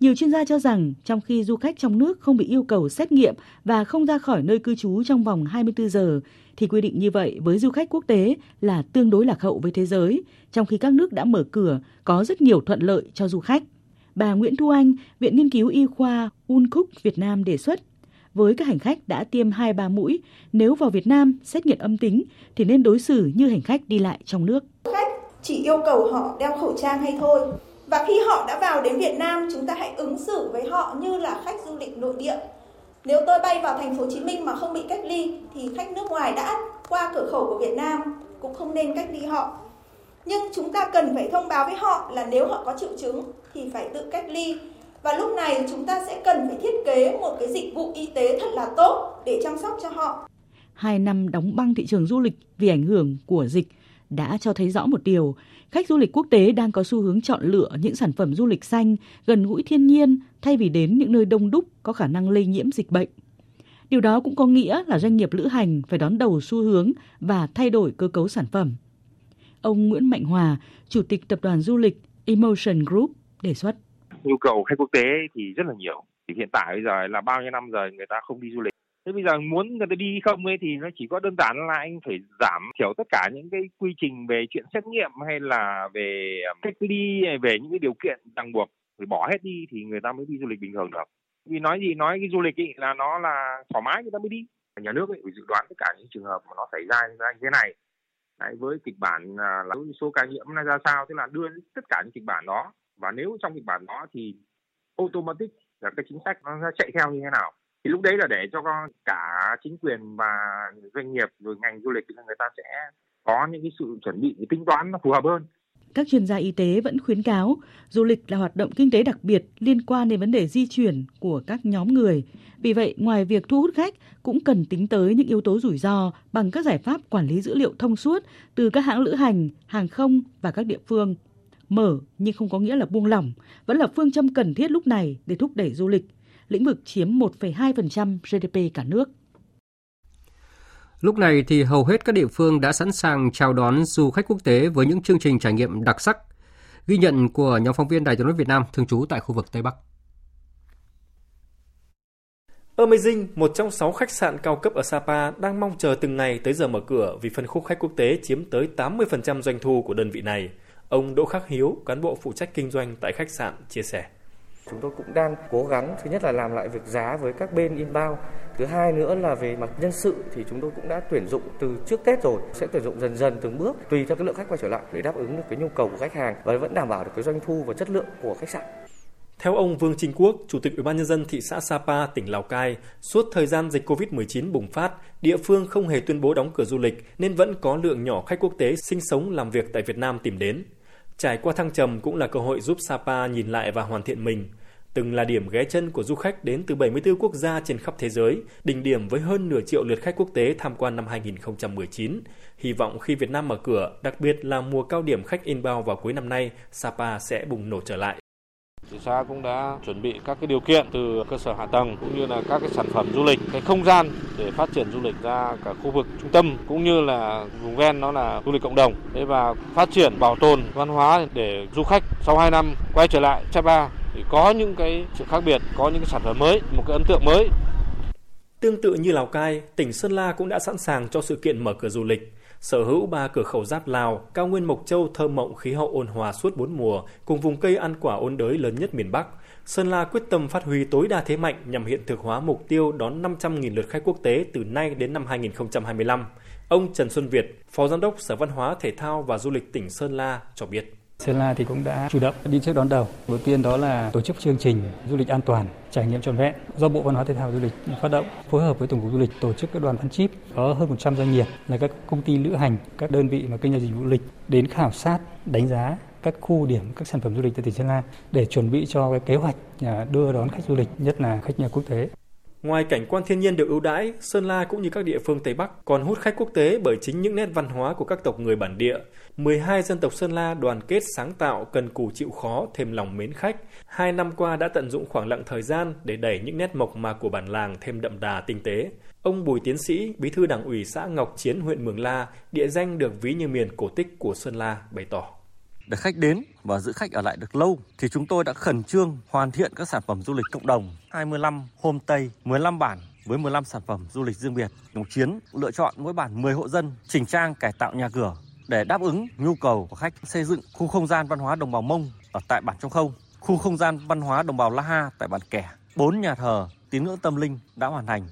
nhiều chuyên gia cho rằng trong khi du khách trong nước không bị yêu cầu xét nghiệm và không ra khỏi nơi cư trú trong vòng 24 giờ, thì quy định như vậy với du khách quốc tế là tương đối lạc hậu với thế giới, trong khi các nước đã mở cửa có rất nhiều thuận lợi cho du khách. Bà Nguyễn Thu Anh, Viện Nghiên cứu Y khoa Uncook Việt Nam đề xuất, với các hành khách đã tiêm 2-3 mũi, nếu vào Việt Nam xét nghiệm âm tính thì nên đối xử như hành khách đi lại trong nước. Khách chỉ yêu cầu họ đeo khẩu trang hay thôi. Và khi họ đã vào đến Việt Nam, chúng ta hãy ứng xử với họ như là khách du lịch nội địa. Nếu tôi bay vào thành phố Hồ Chí Minh mà không bị cách ly thì khách nước ngoài đã qua cửa khẩu của Việt Nam cũng không nên cách ly họ. Nhưng chúng ta cần phải thông báo với họ là nếu họ có triệu chứng thì phải tự cách ly. Và lúc này chúng ta sẽ cần phải thiết kế một cái dịch vụ y tế thật là tốt để chăm sóc cho họ. Hai năm đóng băng thị trường du lịch vì ảnh hưởng của dịch đã cho thấy rõ một điều, khách du lịch quốc tế đang có xu hướng chọn lựa những sản phẩm du lịch xanh, gần gũi thiên nhiên thay vì đến những nơi đông đúc có khả năng lây nhiễm dịch bệnh. Điều đó cũng có nghĩa là doanh nghiệp lữ hành phải đón đầu xu hướng và thay đổi cơ cấu sản phẩm. Ông Nguyễn Mạnh Hòa, Chủ tịch Tập đoàn Du lịch Emotion Group đề xuất. Nhu cầu khách quốc tế thì rất là nhiều. thì Hiện tại bây giờ là bao nhiêu năm rồi người ta không đi du lịch. Thế bây giờ muốn người ta đi không ấy thì nó chỉ có đơn giản là anh phải giảm thiểu tất cả những cái quy trình về chuyện xét nghiệm hay là về à, cách ly về những cái điều kiện ràng buộc. Phải bỏ hết đi thì người ta mới đi du lịch bình thường được. Vì nói gì nói cái du lịch ấy là nó là thoải mái người ta mới đi. Nhà nước ấy phải dự đoán tất cả những trường hợp mà nó xảy ra như thế này. Đấy, với kịch bản à, là số ca nhiễm nó ra sao tức là đưa tất cả những kịch bản đó và nếu trong kịch bản đó thì automatic là cái chính sách nó chạy theo như thế nào thì lúc đấy là để cho cả chính quyền và doanh nghiệp rồi ngành du lịch thì người ta sẽ có những cái sự chuẩn bị tính toán nó phù hợp hơn các chuyên gia y tế vẫn khuyến cáo du lịch là hoạt động kinh tế đặc biệt liên quan đến vấn đề di chuyển của các nhóm người. Vì vậy, ngoài việc thu hút khách, cũng cần tính tới những yếu tố rủi ro bằng các giải pháp quản lý dữ liệu thông suốt từ các hãng lữ hành, hàng không và các địa phương. Mở nhưng không có nghĩa là buông lỏng, vẫn là phương châm cần thiết lúc này để thúc đẩy du lịch. Lĩnh vực chiếm 1,2% GDP cả nước. Lúc này thì hầu hết các địa phương đã sẵn sàng chào đón du khách quốc tế với những chương trình trải nghiệm đặc sắc. Ghi nhận của nhóm phóng viên Đài tiếng nói Việt Nam thường trú tại khu vực Tây Bắc. Amazing, một trong 6 khách sạn cao cấp ở Sapa đang mong chờ từng ngày tới giờ mở cửa vì phân khúc khách quốc tế chiếm tới 80% doanh thu của đơn vị này. Ông Đỗ Khắc Hiếu, cán bộ phụ trách kinh doanh tại khách sạn, chia sẻ. Chúng tôi cũng đang cố gắng thứ nhất là làm lại việc giá với các bên inbound, thứ hai nữa là về mặt nhân sự thì chúng tôi cũng đã tuyển dụng từ trước Tết rồi, sẽ tuyển dụng dần dần từng bước tùy theo cái lượng khách quay trở lại để đáp ứng được cái nhu cầu của khách hàng và vẫn đảm bảo được cái doanh thu và chất lượng của khách sạn. Theo ông Vương Trinh Quốc, Chủ tịch Ủy ban nhân dân thị xã Sapa, tỉnh Lào Cai, suốt thời gian dịch Covid-19 bùng phát, địa phương không hề tuyên bố đóng cửa du lịch nên vẫn có lượng nhỏ khách quốc tế sinh sống làm việc tại Việt Nam tìm đến. Trải qua thăng trầm cũng là cơ hội giúp Sapa nhìn lại và hoàn thiện mình. Từng là điểm ghé chân của du khách đến từ 74 quốc gia trên khắp thế giới, đỉnh điểm với hơn nửa triệu lượt khách quốc tế tham quan năm 2019. Hy vọng khi Việt Nam mở cửa, đặc biệt là mùa cao điểm khách inbound vào cuối năm nay, Sapa sẽ bùng nổ trở lại. Thị xã cũng đã chuẩn bị các cái điều kiện từ cơ sở hạ tầng cũng như là các cái sản phẩm du lịch, cái không gian để phát triển du lịch ra cả khu vực trung tâm cũng như là vùng ven nó là du lịch cộng đồng. Thế và phát triển bảo tồn văn hóa để du khách sau 2 năm quay trở lại Sapa thì có những cái sự khác biệt, có những cái sản phẩm mới, một cái ấn tượng mới. Tương tự như Lào Cai, tỉnh Sơn La cũng đã sẵn sàng cho sự kiện mở cửa du lịch. Sở hữu ba cửa khẩu giáp Lào, cao nguyên Mộc Châu thơ mộng khí hậu ôn hòa suốt bốn mùa, cùng vùng cây ăn quả ôn đới lớn nhất miền Bắc. Sơn La quyết tâm phát huy tối đa thế mạnh nhằm hiện thực hóa mục tiêu đón 500.000 lượt khách quốc tế từ nay đến năm 2025. Ông Trần Xuân Việt, Phó Giám đốc Sở Văn hóa, Thể thao và Du lịch tỉnh Sơn La cho biết. Sơn La thì cũng đã chủ động đi trước đón đầu. Đầu tiên đó là tổ chức chương trình du lịch an toàn, trải nghiệm trọn vẹn do Bộ Văn hóa Thể thao Du lịch phát động, phối hợp với Tổng cục Du lịch tổ chức các đoàn phân chip có hơn 100 doanh nghiệp là các công ty lữ hành, các đơn vị mà kinh doanh dịch vụ du lịch đến khảo sát, đánh giá các khu điểm, các sản phẩm du lịch tại tỉnh Sơn La để chuẩn bị cho cái kế hoạch à, đưa đón khách du lịch, nhất là khách nhà quốc tế. Ngoài cảnh quan thiên nhiên được ưu đãi, Sơn La cũng như các địa phương Tây Bắc còn hút khách quốc tế bởi chính những nét văn hóa của các tộc người bản địa. 12 dân tộc Sơn La đoàn kết sáng tạo, cần cù chịu khó, thêm lòng mến khách. Hai năm qua đã tận dụng khoảng lặng thời gian để đẩy những nét mộc mạc của bản làng thêm đậm đà tinh tế. Ông Bùi Tiến Sĩ, bí thư đảng ủy xã Ngọc Chiến, huyện Mường La, địa danh được ví như miền cổ tích của Sơn La, bày tỏ để khách đến và giữ khách ở lại được lâu thì chúng tôi đã khẩn trương hoàn thiện các sản phẩm du lịch cộng đồng. 25 homestay, 15 bản với 15 sản phẩm du lịch riêng biệt. Đồng Chiến lựa chọn mỗi bản 10 hộ dân chỉnh trang cải tạo nhà cửa để đáp ứng nhu cầu của khách. Xây dựng khu không gian văn hóa đồng bào Mông ở tại bản Trong Không, khu không gian văn hóa đồng bào La Ha tại bản Kẻ, bốn nhà thờ tín ngưỡng tâm linh đã hoàn thành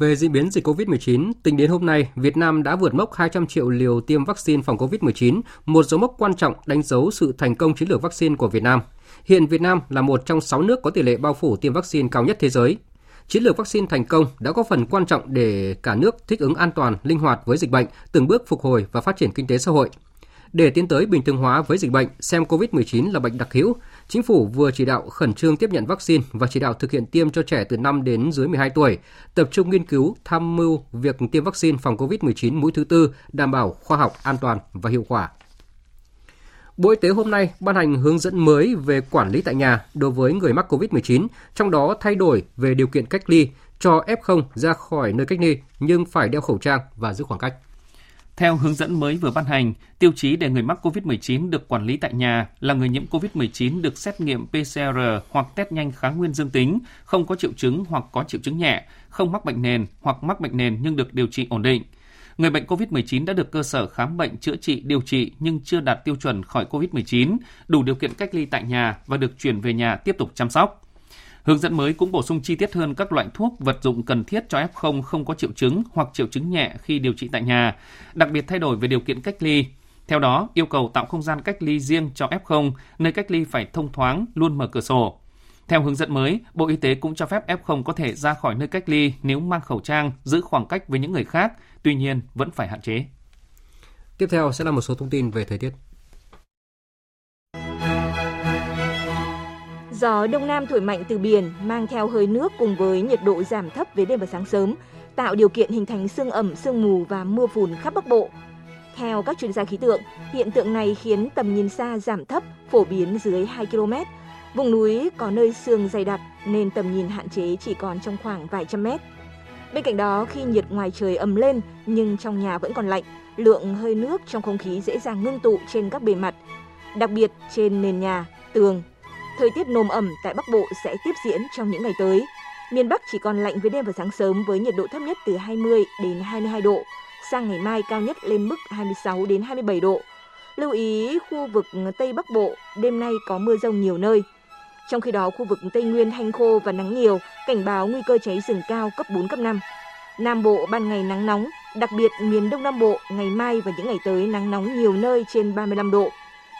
về diễn biến dịch COVID-19, tính đến hôm nay, Việt Nam đã vượt mốc 200 triệu liều tiêm vaccine phòng COVID-19, một dấu mốc quan trọng đánh dấu sự thành công chiến lược vaccine của Việt Nam. Hiện Việt Nam là một trong 6 nước có tỷ lệ bao phủ tiêm vaccine cao nhất thế giới. Chiến lược vaccine thành công đã có phần quan trọng để cả nước thích ứng an toàn, linh hoạt với dịch bệnh, từng bước phục hồi và phát triển kinh tế xã hội. Để tiến tới bình thường hóa với dịch bệnh, xem COVID-19 là bệnh đặc hữu, Chính phủ vừa chỉ đạo khẩn trương tiếp nhận vaccine và chỉ đạo thực hiện tiêm cho trẻ từ 5 đến dưới 12 tuổi, tập trung nghiên cứu, tham mưu việc tiêm vaccine phòng COVID-19 mũi thứ tư đảm bảo khoa học, an toàn và hiệu quả. Bộ Y tế hôm nay ban hành hướng dẫn mới về quản lý tại nhà đối với người mắc COVID-19, trong đó thay đổi về điều kiện cách ly cho F0 ra khỏi nơi cách ly nhưng phải đeo khẩu trang và giữ khoảng cách. Theo hướng dẫn mới vừa ban hành, tiêu chí để người mắc COVID-19 được quản lý tại nhà là người nhiễm COVID-19 được xét nghiệm PCR hoặc test nhanh kháng nguyên dương tính, không có triệu chứng hoặc có triệu chứng nhẹ, không mắc bệnh nền hoặc mắc bệnh nền nhưng được điều trị ổn định. Người bệnh COVID-19 đã được cơ sở khám bệnh chữa trị điều trị nhưng chưa đạt tiêu chuẩn khỏi COVID-19, đủ điều kiện cách ly tại nhà và được chuyển về nhà tiếp tục chăm sóc. Hướng dẫn mới cũng bổ sung chi tiết hơn các loại thuốc, vật dụng cần thiết cho F0 không có triệu chứng hoặc triệu chứng nhẹ khi điều trị tại nhà, đặc biệt thay đổi về điều kiện cách ly. Theo đó, yêu cầu tạo không gian cách ly riêng cho F0, nơi cách ly phải thông thoáng, luôn mở cửa sổ. Theo hướng dẫn mới, Bộ Y tế cũng cho phép F0 có thể ra khỏi nơi cách ly nếu mang khẩu trang, giữ khoảng cách với những người khác, tuy nhiên vẫn phải hạn chế. Tiếp theo sẽ là một số thông tin về thời tiết. Gió đông nam thổi mạnh từ biển mang theo hơi nước cùng với nhiệt độ giảm thấp về đêm và sáng sớm, tạo điều kiện hình thành sương ẩm, sương mù và mưa phùn khắp Bắc Bộ. Theo các chuyên gia khí tượng, hiện tượng này khiến tầm nhìn xa giảm thấp, phổ biến dưới 2 km. Vùng núi có nơi sương dày đặc nên tầm nhìn hạn chế chỉ còn trong khoảng vài trăm mét. Bên cạnh đó, khi nhiệt ngoài trời ấm lên nhưng trong nhà vẫn còn lạnh, lượng hơi nước trong không khí dễ dàng ngưng tụ trên các bề mặt, đặc biệt trên nền nhà, tường. Thời tiết nồm ẩm tại Bắc Bộ sẽ tiếp diễn trong những ngày tới. Miền Bắc chỉ còn lạnh với đêm và sáng sớm với nhiệt độ thấp nhất từ 20 đến 22 độ, sang ngày mai cao nhất lên mức 26 đến 27 độ. Lưu ý khu vực Tây Bắc Bộ đêm nay có mưa rông nhiều nơi. Trong khi đó khu vực Tây Nguyên hanh khô và nắng nhiều, cảnh báo nguy cơ cháy rừng cao cấp 4 cấp 5. Nam Bộ ban ngày nắng nóng, đặc biệt miền Đông Nam Bộ ngày mai và những ngày tới nắng nóng nhiều nơi trên 35 độ.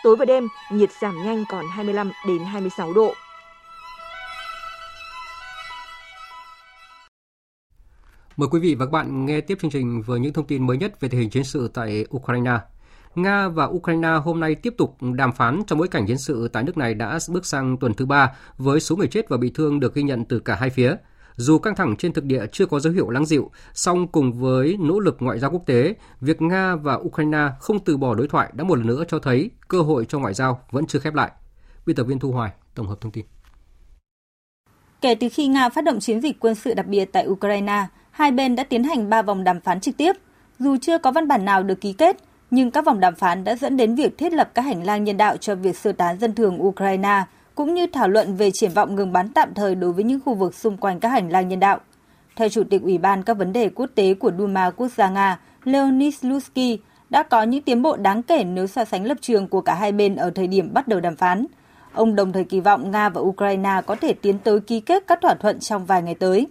Tối và đêm, nhiệt giảm nhanh còn 25 đến 26 độ. Mời quý vị và các bạn nghe tiếp chương trình với những thông tin mới nhất về tình hình chiến sự tại Ukraine. Nga và Ukraine hôm nay tiếp tục đàm phán trong bối cảnh chiến sự tại nước này đã bước sang tuần thứ ba với số người chết và bị thương được ghi nhận từ cả hai phía. Dù căng thẳng trên thực địa chưa có dấu hiệu lắng dịu, song cùng với nỗ lực ngoại giao quốc tế, việc Nga và Ukraine không từ bỏ đối thoại đã một lần nữa cho thấy cơ hội cho ngoại giao vẫn chưa khép lại. Biên tập viên Thu Hoài tổng hợp thông tin. Kể từ khi Nga phát động chiến dịch quân sự đặc biệt tại Ukraine, hai bên đã tiến hành 3 vòng đàm phán trực tiếp. Dù chưa có văn bản nào được ký kết, nhưng các vòng đàm phán đã dẫn đến việc thiết lập các hành lang nhân đạo cho việc sơ tán dân thường Ukraine, cũng như thảo luận về triển vọng ngừng bắn tạm thời đối với những khu vực xung quanh các hành lang nhân đạo. Theo Chủ tịch Ủy ban các vấn đề quốc tế của Duma Quốc gia Nga, Leonid Slutsky, đã có những tiến bộ đáng kể nếu so sánh lập trường của cả hai bên ở thời điểm bắt đầu đàm phán. Ông đồng thời kỳ vọng Nga và Ukraine có thể tiến tới ký kết các thỏa thuận trong vài ngày tới.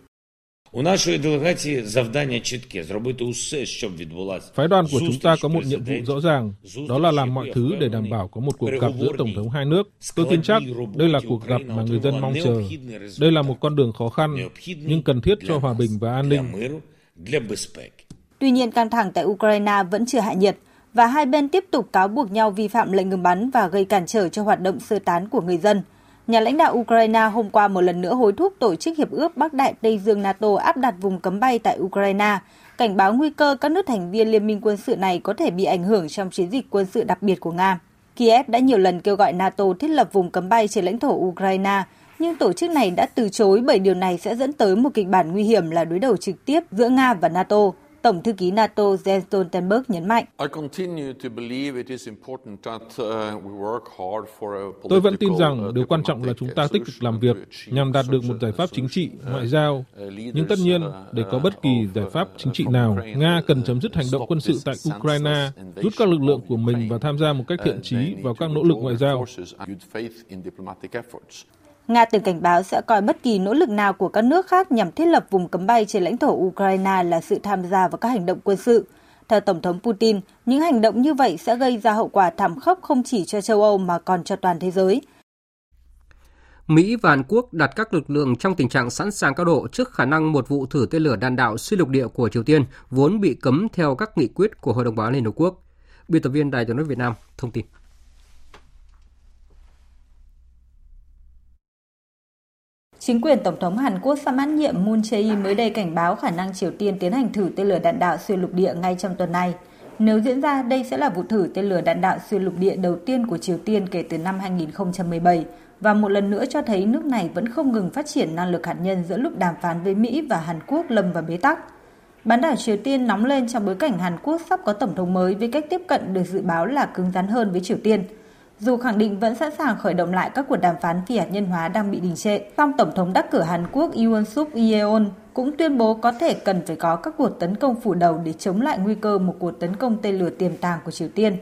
Phái đoàn của chúng ta có một nhiệm vụ rõ ràng, đó là làm mọi thứ để đảm bảo có một cuộc gặp giữa Tổng thống hai nước. Tôi tin chắc đây là cuộc gặp mà người dân mong chờ. Đây là một con đường khó khăn, nhưng cần thiết cho hòa bình và an ninh. Tuy nhiên, căng thẳng tại Ukraine vẫn chưa hạ nhiệt và hai bên tiếp tục cáo buộc nhau vi phạm lệnh ngừng bắn và gây cản trở cho hoạt động sơ tán của người dân. Nhà lãnh đạo Ukraine hôm qua một lần nữa hối thúc tổ chức Hiệp ước Bắc Đại Tây Dương NATO áp đặt vùng cấm bay tại Ukraine, cảnh báo nguy cơ các nước thành viên liên minh quân sự này có thể bị ảnh hưởng trong chiến dịch quân sự đặc biệt của Nga. Kiev đã nhiều lần kêu gọi NATO thiết lập vùng cấm bay trên lãnh thổ Ukraine, nhưng tổ chức này đã từ chối bởi điều này sẽ dẫn tới một kịch bản nguy hiểm là đối đầu trực tiếp giữa Nga và NATO. Tổng thư ký NATO Jens Stoltenberg nhấn mạnh. Tôi vẫn tin rằng điều quan trọng là chúng ta tích cực làm việc nhằm đạt được một giải pháp chính trị, ngoại giao. Nhưng tất nhiên, để có bất kỳ giải pháp chính trị nào, Nga cần chấm dứt hành động quân sự tại Ukraine, rút các lực lượng của mình và tham gia một cách thiện trí vào các nỗ lực ngoại giao. Nga từng cảnh báo sẽ coi bất kỳ nỗ lực nào của các nước khác nhằm thiết lập vùng cấm bay trên lãnh thổ Ukraine là sự tham gia vào các hành động quân sự. Theo Tổng thống Putin, những hành động như vậy sẽ gây ra hậu quả thảm khốc không chỉ cho châu Âu mà còn cho toàn thế giới. Mỹ và Hàn Quốc đặt các lực lượng trong tình trạng sẵn sàng cao độ trước khả năng một vụ thử tên lửa đạn đạo xuyên lục địa của Triều Tiên vốn bị cấm theo các nghị quyết của Hội đồng Bảo an Liên Hợp Quốc. Biên tập viên Đài tiếng nói Việt Nam thông tin. Chính quyền Tổng thống Hàn Quốc sắp mãn nhiệm Moon Jae-in mới đây cảnh báo khả năng Triều Tiên tiến hành thử tên lửa đạn đạo xuyên lục địa ngay trong tuần này. Nếu diễn ra, đây sẽ là vụ thử tên lửa đạn đạo xuyên lục địa đầu tiên của Triều Tiên kể từ năm 2017 và một lần nữa cho thấy nước này vẫn không ngừng phát triển năng lực hạt nhân giữa lúc đàm phán với Mỹ và Hàn Quốc lâm vào bế tắc. Bán đảo Triều Tiên nóng lên trong bối cảnh Hàn Quốc sắp có tổng thống mới với cách tiếp cận được dự báo là cứng rắn hơn với Triều Tiên – dù khẳng định vẫn sẵn sàng khởi động lại các cuộc đàm phán phi hạt nhân hóa đang bị đình trệ, song Tổng thống đắc cử Hàn Quốc Yoon suk yeol cũng tuyên bố có thể cần phải có các cuộc tấn công phủ đầu để chống lại nguy cơ một cuộc tấn công tên lửa tiềm tàng của Triều Tiên.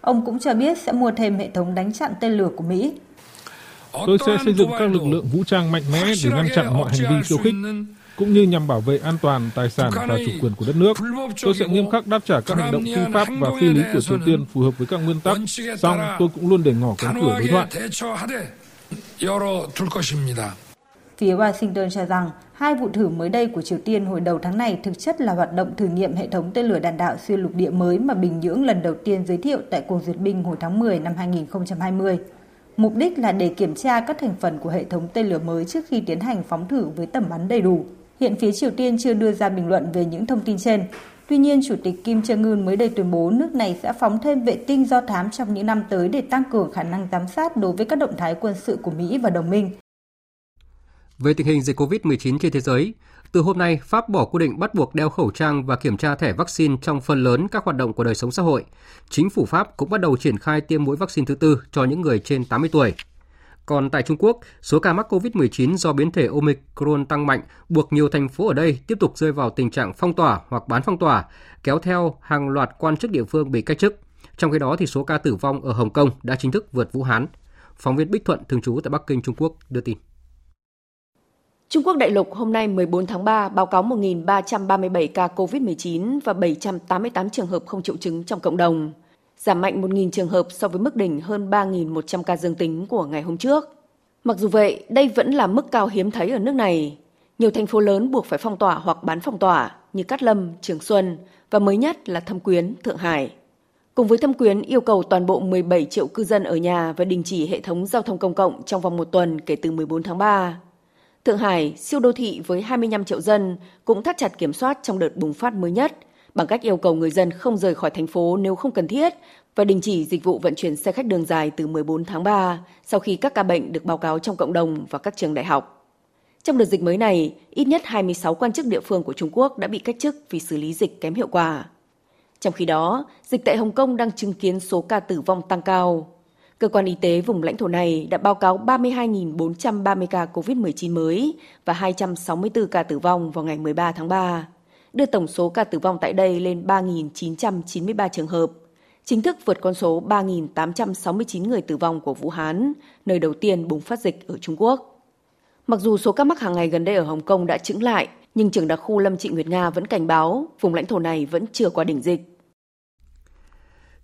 Ông cũng cho biết sẽ mua thêm hệ thống đánh chặn tên lửa của Mỹ. Tôi sẽ xây dựng các lực lượng vũ trang mạnh mẽ để ngăn chặn mọi hành vi khiêu khích, cũng như nhằm bảo vệ an toàn tài sản và chủ quyền của đất nước. Tôi sẽ nghiêm khắc đáp trả các hành động phi pháp và phi lý của Triều Tiên phù hợp với các nguyên tắc, song tôi cũng luôn để ngỏ cánh cửa đối thoại. Phía Washington cho rằng hai vụ thử mới đây của Triều Tiên hồi đầu tháng này thực chất là hoạt động thử nghiệm hệ thống tên lửa đạn đạo xuyên lục địa mới mà Bình Nhưỡng lần đầu tiên giới thiệu tại cuộc duyệt binh hồi tháng 10 năm 2020. Mục đích là để kiểm tra các thành phần của hệ thống tên lửa mới trước khi tiến hành phóng thử với tầm bắn đầy đủ. Hiện phía Triều Tiên chưa đưa ra bình luận về những thông tin trên. Tuy nhiên, Chủ tịch Kim Jong Un mới đây tuyên bố nước này sẽ phóng thêm vệ tinh do thám trong những năm tới để tăng cường khả năng giám sát đối với các động thái quân sự của Mỹ và đồng minh. Về tình hình dịch COVID-19 trên thế giới, từ hôm nay, Pháp bỏ quy định bắt buộc đeo khẩu trang và kiểm tra thẻ vaccine trong phần lớn các hoạt động của đời sống xã hội. Chính phủ Pháp cũng bắt đầu triển khai tiêm mũi vaccine thứ tư cho những người trên 80 tuổi. Còn tại Trung Quốc, số ca mắc COVID-19 do biến thể Omicron tăng mạnh buộc nhiều thành phố ở đây tiếp tục rơi vào tình trạng phong tỏa hoặc bán phong tỏa, kéo theo hàng loạt quan chức địa phương bị cách chức. Trong khi đó thì số ca tử vong ở Hồng Kông đã chính thức vượt Vũ Hán. Phóng viên Bích Thuận thường trú tại Bắc Kinh, Trung Quốc đưa tin. Trung Quốc đại lục hôm nay 14 tháng 3 báo cáo 1.337 ca COVID-19 và 788 trường hợp không triệu chứng trong cộng đồng, giảm mạnh 1.000 trường hợp so với mức đỉnh hơn 3.100 ca dương tính của ngày hôm trước. Mặc dù vậy, đây vẫn là mức cao hiếm thấy ở nước này. Nhiều thành phố lớn buộc phải phong tỏa hoặc bán phong tỏa như Cát Lâm, Trường Xuân và mới nhất là Thâm Quyến, Thượng Hải. Cùng với Thâm Quyến yêu cầu toàn bộ 17 triệu cư dân ở nhà và đình chỉ hệ thống giao thông công cộng trong vòng một tuần kể từ 14 tháng 3. Thượng Hải, siêu đô thị với 25 triệu dân, cũng thắt chặt kiểm soát trong đợt bùng phát mới nhất bằng cách yêu cầu người dân không rời khỏi thành phố nếu không cần thiết và đình chỉ dịch vụ vận chuyển xe khách đường dài từ 14 tháng 3 sau khi các ca bệnh được báo cáo trong cộng đồng và các trường đại học. Trong đợt dịch mới này, ít nhất 26 quan chức địa phương của Trung Quốc đã bị cách chức vì xử lý dịch kém hiệu quả. Trong khi đó, dịch tại Hồng Kông đang chứng kiến số ca tử vong tăng cao. Cơ quan y tế vùng lãnh thổ này đã báo cáo 32.430 ca COVID-19 mới và 264 ca tử vong vào ngày 13 tháng 3, đưa tổng số ca tử vong tại đây lên 3.993 trường hợp, chính thức vượt con số 3.869 người tử vong của Vũ Hán, nơi đầu tiên bùng phát dịch ở Trung Quốc. Mặc dù số ca mắc hàng ngày gần đây ở Hồng Kông đã chững lại, nhưng trưởng đặc khu Lâm Trị Nguyệt Nga vẫn cảnh báo vùng lãnh thổ này vẫn chưa qua đỉnh dịch.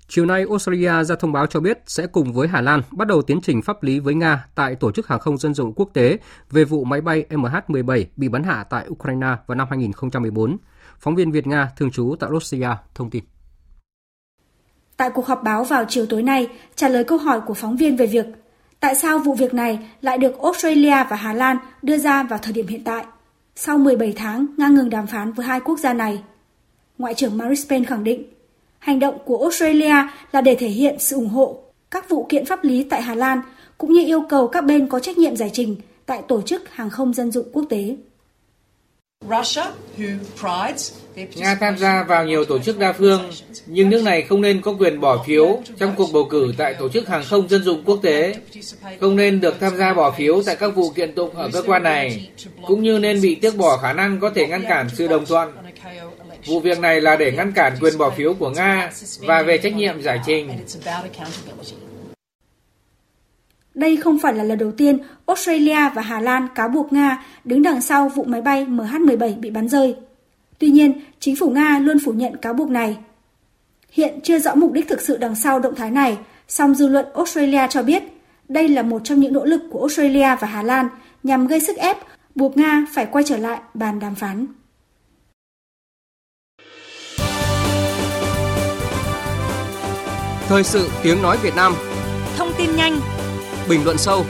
Chiều nay, Australia ra thông báo cho biết sẽ cùng với Hà Lan bắt đầu tiến trình pháp lý với Nga tại Tổ chức Hàng không Dân dụng Quốc tế về vụ máy bay MH17 bị bắn hạ tại Ukraine vào năm 2014. Phóng viên Việt Nga thường trú tại Russia thông tin. Tại cuộc họp báo vào chiều tối nay, trả lời câu hỏi của phóng viên về việc tại sao vụ việc này lại được Australia và Hà Lan đưa ra vào thời điểm hiện tại. Sau 17 tháng ngang ngừng đàm phán với hai quốc gia này, Ngoại trưởng Maris Payne khẳng định Hành động của Australia là để thể hiện sự ủng hộ các vụ kiện pháp lý tại Hà Lan cũng như yêu cầu các bên có trách nhiệm giải trình tại Tổ chức Hàng không Dân dụng Quốc tế. Nga tham gia vào nhiều tổ chức đa phương, nhưng nước này không nên có quyền bỏ phiếu trong cuộc bầu cử tại Tổ chức Hàng không Dân dụng Quốc tế, không nên được tham gia bỏ phiếu tại các vụ kiện tụng ở cơ quan này, cũng như nên bị tước bỏ khả năng có thể ngăn cản sự đồng thuận. Vụ việc này là để ngăn cản quyền bỏ phiếu của Nga và về trách nhiệm giải trình. Đây không phải là lần đầu tiên Australia và Hà Lan cáo buộc Nga đứng đằng sau vụ máy bay MH17 bị bắn rơi. Tuy nhiên, chính phủ Nga luôn phủ nhận cáo buộc này. Hiện chưa rõ mục đích thực sự đằng sau động thái này, song dư luận Australia cho biết đây là một trong những nỗ lực của Australia và Hà Lan nhằm gây sức ép buộc Nga phải quay trở lại bàn đàm phán. Thời sự tiếng nói Việt Nam Thông tin nhanh Bình luận sâu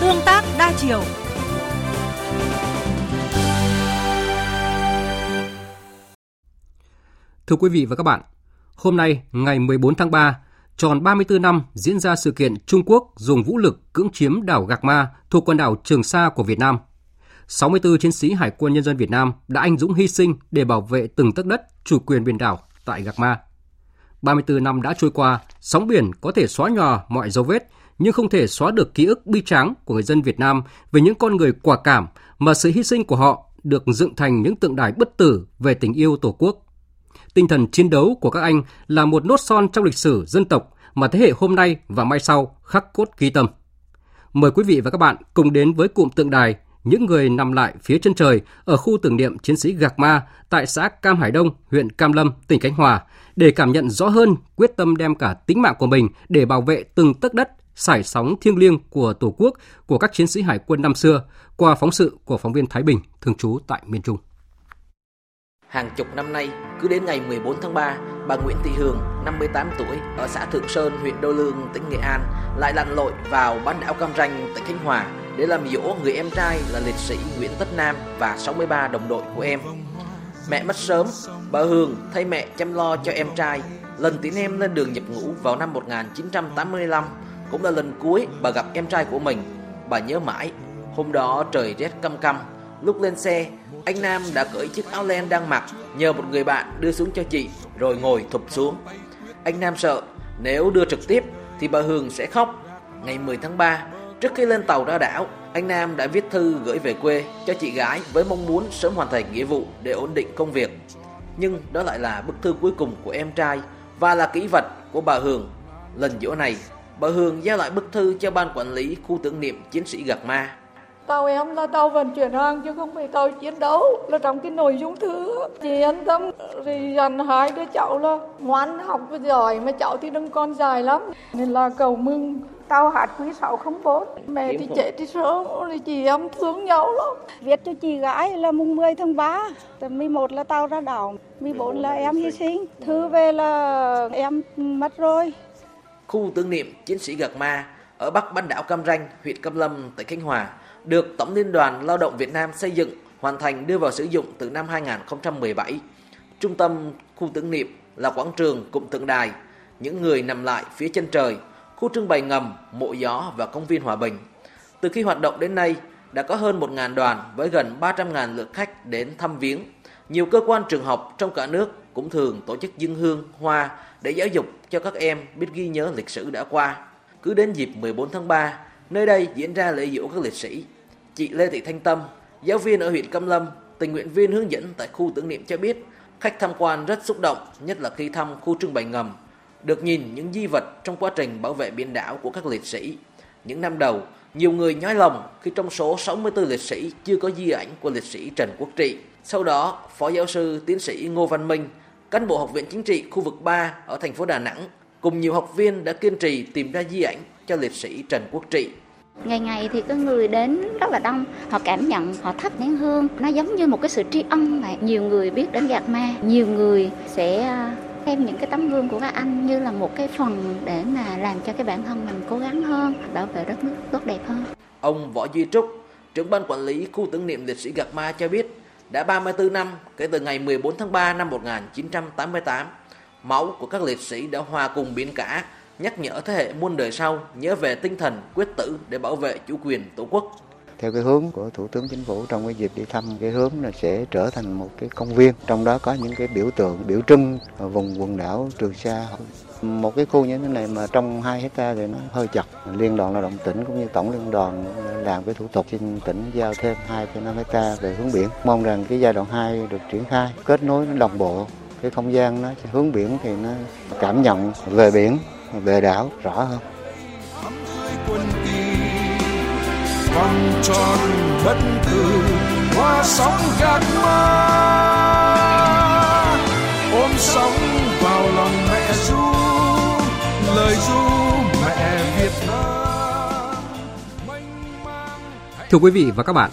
Tương tác đa chiều Thưa quý vị và các bạn, hôm nay ngày 14 tháng 3, tròn 34 năm diễn ra sự kiện Trung Quốc dùng vũ lực cưỡng chiếm đảo Gạc Ma thuộc quần đảo Trường Sa của Việt Nam. 64 chiến sĩ Hải quân Nhân dân Việt Nam đã anh dũng hy sinh để bảo vệ từng tấc đất chủ quyền biển đảo tại Gạc Ma. 34 năm đã trôi qua, sóng biển có thể xóa nhòa mọi dấu vết, nhưng không thể xóa được ký ức bi tráng của người dân Việt Nam về những con người quả cảm mà sự hy sinh của họ được dựng thành những tượng đài bất tử về tình yêu Tổ quốc. Tinh thần chiến đấu của các anh là một nốt son trong lịch sử dân tộc mà thế hệ hôm nay và mai sau khắc cốt ghi tâm. Mời quý vị và các bạn cùng đến với cụm tượng đài những người nằm lại phía chân trời ở khu tưởng niệm chiến sĩ Gạc Ma tại xã Cam Hải Đông, huyện Cam Lâm, tỉnh Khánh Hòa để cảm nhận rõ hơn quyết tâm đem cả tính mạng của mình để bảo vệ từng tấc đất sải sóng thiêng liêng của Tổ quốc của các chiến sĩ hải quân năm xưa qua phóng sự của phóng viên Thái Bình thường trú tại miền Trung. Hàng chục năm nay, cứ đến ngày 14 tháng 3, bà Nguyễn Thị Hường, 58 tuổi, ở xã Thượng Sơn, huyện Đô Lương, tỉnh Nghệ An, lại lặn lội vào bán đảo Cam Ranh, tỉnh Khánh Hòa để làm dỗ người em trai là liệt sĩ Nguyễn Tất Nam và 63 đồng đội của em. Mẹ mất sớm, bà Hường thay mẹ chăm lo cho em trai. Lần tiến em lên đường nhập ngũ vào năm 1985 cũng là lần cuối bà gặp em trai của mình. Bà nhớ mãi, hôm đó trời rét căm căm, lúc lên xe, anh Nam đã cởi chiếc áo len đang mặc, nhờ một người bạn đưa xuống cho chị, rồi ngồi thụp xuống. Anh Nam sợ, nếu đưa trực tiếp thì bà Hường sẽ khóc. Ngày 10 tháng 3, trước khi lên tàu ra đảo, anh Nam đã viết thư gửi về quê cho chị gái với mong muốn sớm hoàn thành nghĩa vụ để ổn định công việc. Nhưng đó lại là bức thư cuối cùng của em trai và là kỹ vật của bà Hường. Lần giữa này, bà Hường giao lại bức thư cho ban quản lý khu tưởng niệm chiến sĩ Gạc Ma. Tàu em là tàu vận chuyển hàng chứ không phải tàu chiến đấu. Là trong cái nội dung thư chị yên tâm. Thì dặn hai đứa cháu là ngoan học và giỏi mà cháu thì đừng con dài lắm. Nên là cầu mừng. Tàu hạt quý 604 mẹ thì chết thì sớm thì chị em thương nhau lắm. Viết cho chị gái là mùng 10 tháng 3 tầm 11 là tàu ra đảo 14 là em hy sinh. Thư về là em mất rồi khu tưởng niệm chiến sĩ Gạc Ma ở bắc bán đảo Cam Ranh, huyện Cam Lâm, tỉnh Khánh Hòa được Tổng Liên đoàn Lao động Việt Nam xây dựng, hoàn thành đưa vào sử dụng từ năm 2017. Trung tâm khu tưởng niệm là quảng trường cụm tượng đài, những người nằm lại phía chân trời, khu trưng bày ngầm, mộ gió và công viên hòa bình. Từ khi hoạt động đến nay, đã có hơn 1.000 đoàn với gần 300.000 lượt khách đến thăm viếng. Nhiều cơ quan trường học trong cả nước cũng thường tổ chức dân hương, hoa để giáo dục cho các em biết ghi nhớ lịch sử đã qua. Cứ đến dịp 14 tháng 3, nơi đây diễn ra lễ dỗ các liệt sĩ. Chị Lê Thị Thanh Tâm, giáo viên ở huyện Cam Lâm, tình nguyện viên hướng dẫn tại khu tưởng niệm cho biết, khách tham quan rất xúc động, nhất là khi thăm khu trưng bày ngầm, được nhìn những di vật trong quá trình bảo vệ biển đảo của các liệt sĩ. Những năm đầu, nhiều người nhói lòng khi trong số 64 liệt sĩ chưa có di ảnh của liệt sĩ Trần Quốc Trị. Sau đó, Phó giáo sư tiến sĩ Ngô Văn Minh, cán bộ học viện chính trị khu vực 3 ở thành phố Đà Nẵng, cùng nhiều học viên đã kiên trì tìm ra di ảnh cho liệt sĩ Trần Quốc Trị. Ngày ngày thì có người đến rất là đông, họ cảm nhận, họ thắp nén hương, nó giống như một cái sự tri ân vậy. Nhiều người biết đến gạt ma, nhiều người sẽ xem những cái tấm gương của các anh như là một cái phần để mà làm cho cái bản thân mình cố gắng hơn, bảo vệ đất nước tốt đẹp hơn. Ông Võ Duy Trúc, trưởng ban quản lý khu tưởng niệm liệt sĩ Gạc Ma cho biết, đã 34 năm kể từ ngày 14 tháng 3 năm 1988, máu của các liệt sĩ đã hòa cùng biển cả, nhắc nhở thế hệ muôn đời sau nhớ về tinh thần quyết tử để bảo vệ chủ quyền Tổ quốc. Theo cái hướng của Thủ tướng Chính phủ trong cái dịp đi thăm cái hướng là sẽ trở thành một cái công viên. Trong đó có những cái biểu tượng biểu trưng ờ, vùng quần đảo Trường Sa một cái khu như thế này mà trong 2 hecta thì nó hơi chặt liên đoàn lao động tỉnh cũng như tổng liên đoàn làm cái thủ tục xin tỉnh giao thêm 2,5 hecta về hướng biển. Mong rằng cái giai đoạn 2 được triển khai kết nối nó đồng bộ cái không gian nó hướng biển thì nó cảm nhận về biển về đảo rõ hơn. Vòng tròn bất tử hoa sóng gạt ma ôm sóng lời ru mẹ Việt Nam Thưa quý vị và các bạn,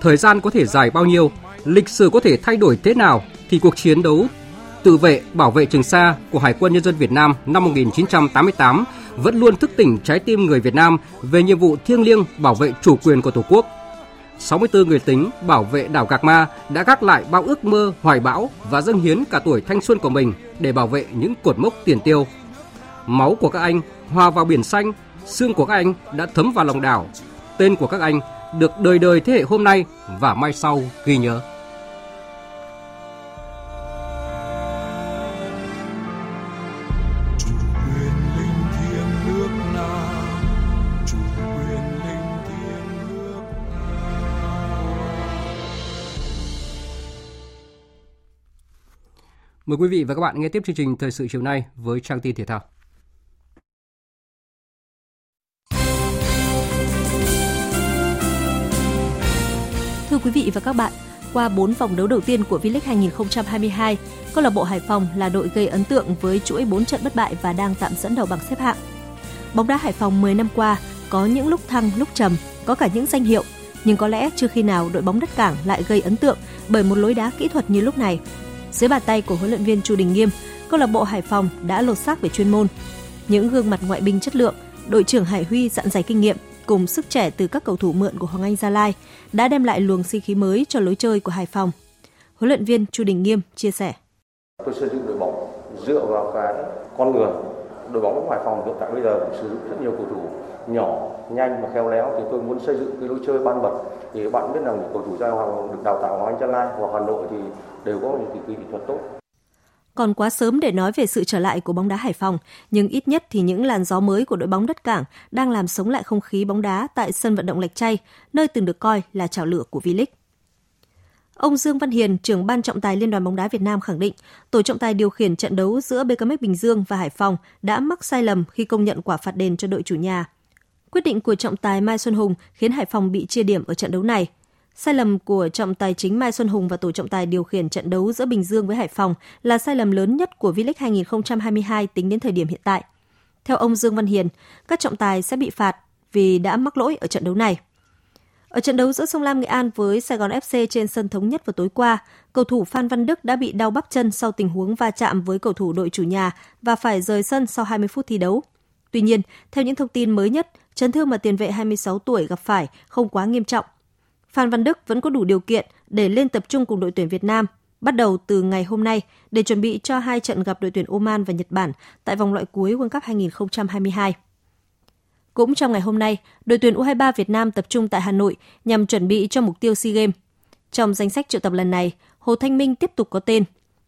thời gian có thể dài bao nhiêu, lịch sử có thể thay đổi thế nào thì cuộc chiến đấu tự vệ bảo vệ Trường Sa của Hải quân Nhân dân Việt Nam năm 1988 vẫn luôn thức tỉnh trái tim người Việt Nam về nhiệm vụ thiêng liêng bảo vệ chủ quyền của Tổ quốc. 64 người tính bảo vệ đảo Gạc Ma đã gác lại bao ước mơ hoài bão và dâng hiến cả tuổi thanh xuân của mình để bảo vệ những cột mốc tiền tiêu. Máu của các anh hòa vào biển xanh, xương của các anh đã thấm vào lòng đảo. Tên của các anh được đời đời thế hệ hôm nay và mai sau ghi nhớ. Mời quý vị và các bạn nghe tiếp chương trình Thời sự chiều nay với trang tin thể thao. Thưa quý vị và các bạn, qua 4 vòng đấu đầu tiên của V-League 2022, câu lạc bộ Hải Phòng là đội gây ấn tượng với chuỗi 4 trận bất bại và đang tạm dẫn đầu bảng xếp hạng. Bóng đá Hải Phòng 10 năm qua có những lúc thăng lúc trầm, có cả những danh hiệu, nhưng có lẽ chưa khi nào đội bóng đất cảng lại gây ấn tượng bởi một lối đá kỹ thuật như lúc này. Dưới bàn tay của huấn luyện viên Chu Đình Nghiêm, câu lạc bộ Hải Phòng đã lột xác về chuyên môn. Những gương mặt ngoại binh chất lượng, đội trưởng Hải Huy dặn dày kinh nghiệm cùng sức trẻ từ các cầu thủ mượn của Hoàng Anh Gia Lai đã đem lại luồng sinh khí mới cho lối chơi của Hải Phòng. Huấn luyện viên Chu Đình Nghiêm chia sẻ. Tôi xây dựng đội bóng dựa vào cái con người. Đội bóng Hải Phòng hiện tại bây giờ sử dụng rất nhiều cầu thủ nhỏ, nhanh và khéo léo thì tôi muốn xây dựng cái lối chơi ban bật thì bạn biết rằng những cầu thủ Gia Hoàng được đào tạo ở Anh Gia Lai hoặc Hà Nội thì đều có những kỹ thuật tốt. Còn quá sớm để nói về sự trở lại của bóng đá Hải Phòng, nhưng ít nhất thì những làn gió mới của đội bóng đất cảng đang làm sống lại không khí bóng đá tại sân vận động Lạch chay nơi từng được coi là chảo lửa của V-League. Ông Dương Văn Hiền, trưởng ban trọng tài Liên đoàn bóng đá Việt Nam khẳng định, tổ trọng tài điều khiển trận đấu giữa BKM Bình Dương và Hải Phòng đã mắc sai lầm khi công nhận quả phạt đền cho đội chủ nhà. Quyết định của trọng tài Mai Xuân Hùng khiến Hải Phòng bị chia điểm ở trận đấu này. Sai lầm của trọng tài chính Mai Xuân Hùng và tổ trọng tài điều khiển trận đấu giữa Bình Dương với Hải Phòng là sai lầm lớn nhất của V-League 2022 tính đến thời điểm hiện tại. Theo ông Dương Văn Hiền, các trọng tài sẽ bị phạt vì đã mắc lỗi ở trận đấu này. Ở trận đấu giữa Sông Lam Nghệ An với Sài Gòn FC trên sân thống nhất vào tối qua, cầu thủ Phan Văn Đức đã bị đau bắp chân sau tình huống va chạm với cầu thủ đội chủ nhà và phải rời sân sau 20 phút thi đấu. Tuy nhiên, theo những thông tin mới nhất, chấn thương mà tiền vệ 26 tuổi gặp phải không quá nghiêm trọng. Phan Văn Đức vẫn có đủ điều kiện để lên tập trung cùng đội tuyển Việt Nam bắt đầu từ ngày hôm nay để chuẩn bị cho hai trận gặp đội tuyển Oman và Nhật Bản tại vòng loại cuối World Cup 2022. Cũng trong ngày hôm nay, đội tuyển U23 Việt Nam tập trung tại Hà Nội nhằm chuẩn bị cho mục tiêu SEA Games. Trong danh sách triệu tập lần này, Hồ Thanh Minh tiếp tục có tên.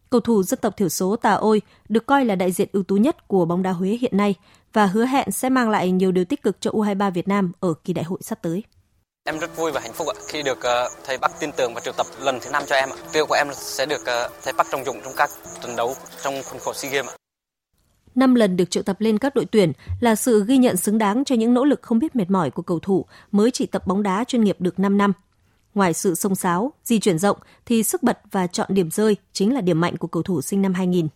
Cầu thủ dân tộc thiểu số Tà Ôi được coi là đại diện ưu tú nhất của bóng đá Huế hiện nay và hứa hẹn sẽ mang lại nhiều điều tích cực cho U23 Việt Nam ở kỳ đại hội sắp tới. Em rất vui và hạnh phúc ạ khi được ờ, thầy Bắc tin tưởng và triệu tập lần thứ năm cho em ạ. Tiêu của em sẽ được ờ, thầy Bắc trọng dụng trong các trận đấu trong khuôn khổ SEA Games ạ. 5 lần được triệu tập lên các đội tuyển là sự ghi nhận xứng đáng cho những nỗ lực không biết mệt mỏi của cầu thủ mới chỉ tập bóng đá chuyên nghiệp được 5 năm. Ngoài sự sông sáo, di chuyển rộng thì sức bật và chọn điểm rơi chính là điểm mạnh của cầu thủ sinh năm 2000.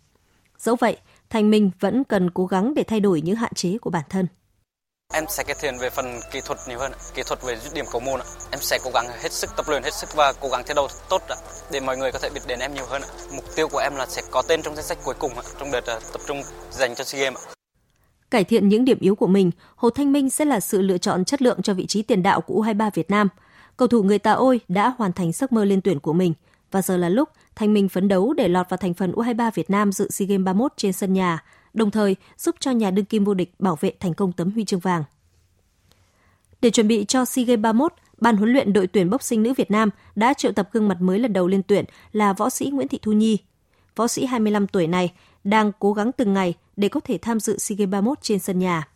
Dẫu vậy, Thành Minh vẫn cần cố gắng để thay đổi những hạn chế của bản thân. Em sẽ cải thiện về phần kỹ thuật nhiều hơn, kỹ thuật về dứt điểm cầu môn. Em sẽ cố gắng hết sức tập luyện hết sức và cố gắng thi đấu tốt để mọi người có thể biết đến em nhiều hơn. Mục tiêu của em là sẽ có tên trong danh sách cuối cùng trong đợt ờ, tập trung dành cho SEA Games. Cải thiện những điểm yếu của mình, Hồ Thanh Minh sẽ là sự lựa chọn chất lượng cho vị trí tiền đạo của U23 Việt Nam. Cầu thủ người Tà Ôi đã hoàn thành giấc mơ lên tuyển của mình và giờ là lúc Thanh Minh phấn đấu để lọt vào thành phần U23 Việt Nam dự SEA Games 31 trên sân nhà đồng thời giúp cho nhà đương kim vô địch bảo vệ thành công tấm huy chương vàng. Để chuẩn bị cho SEA Games 31, Ban huấn luyện đội tuyển boxing nữ Việt Nam đã triệu tập gương mặt mới lần đầu lên tuyển là võ sĩ Nguyễn Thị Thu Nhi. Võ sĩ 25 tuổi này đang cố gắng từng ngày để có thể tham dự SEA Games 31 trên sân nhà.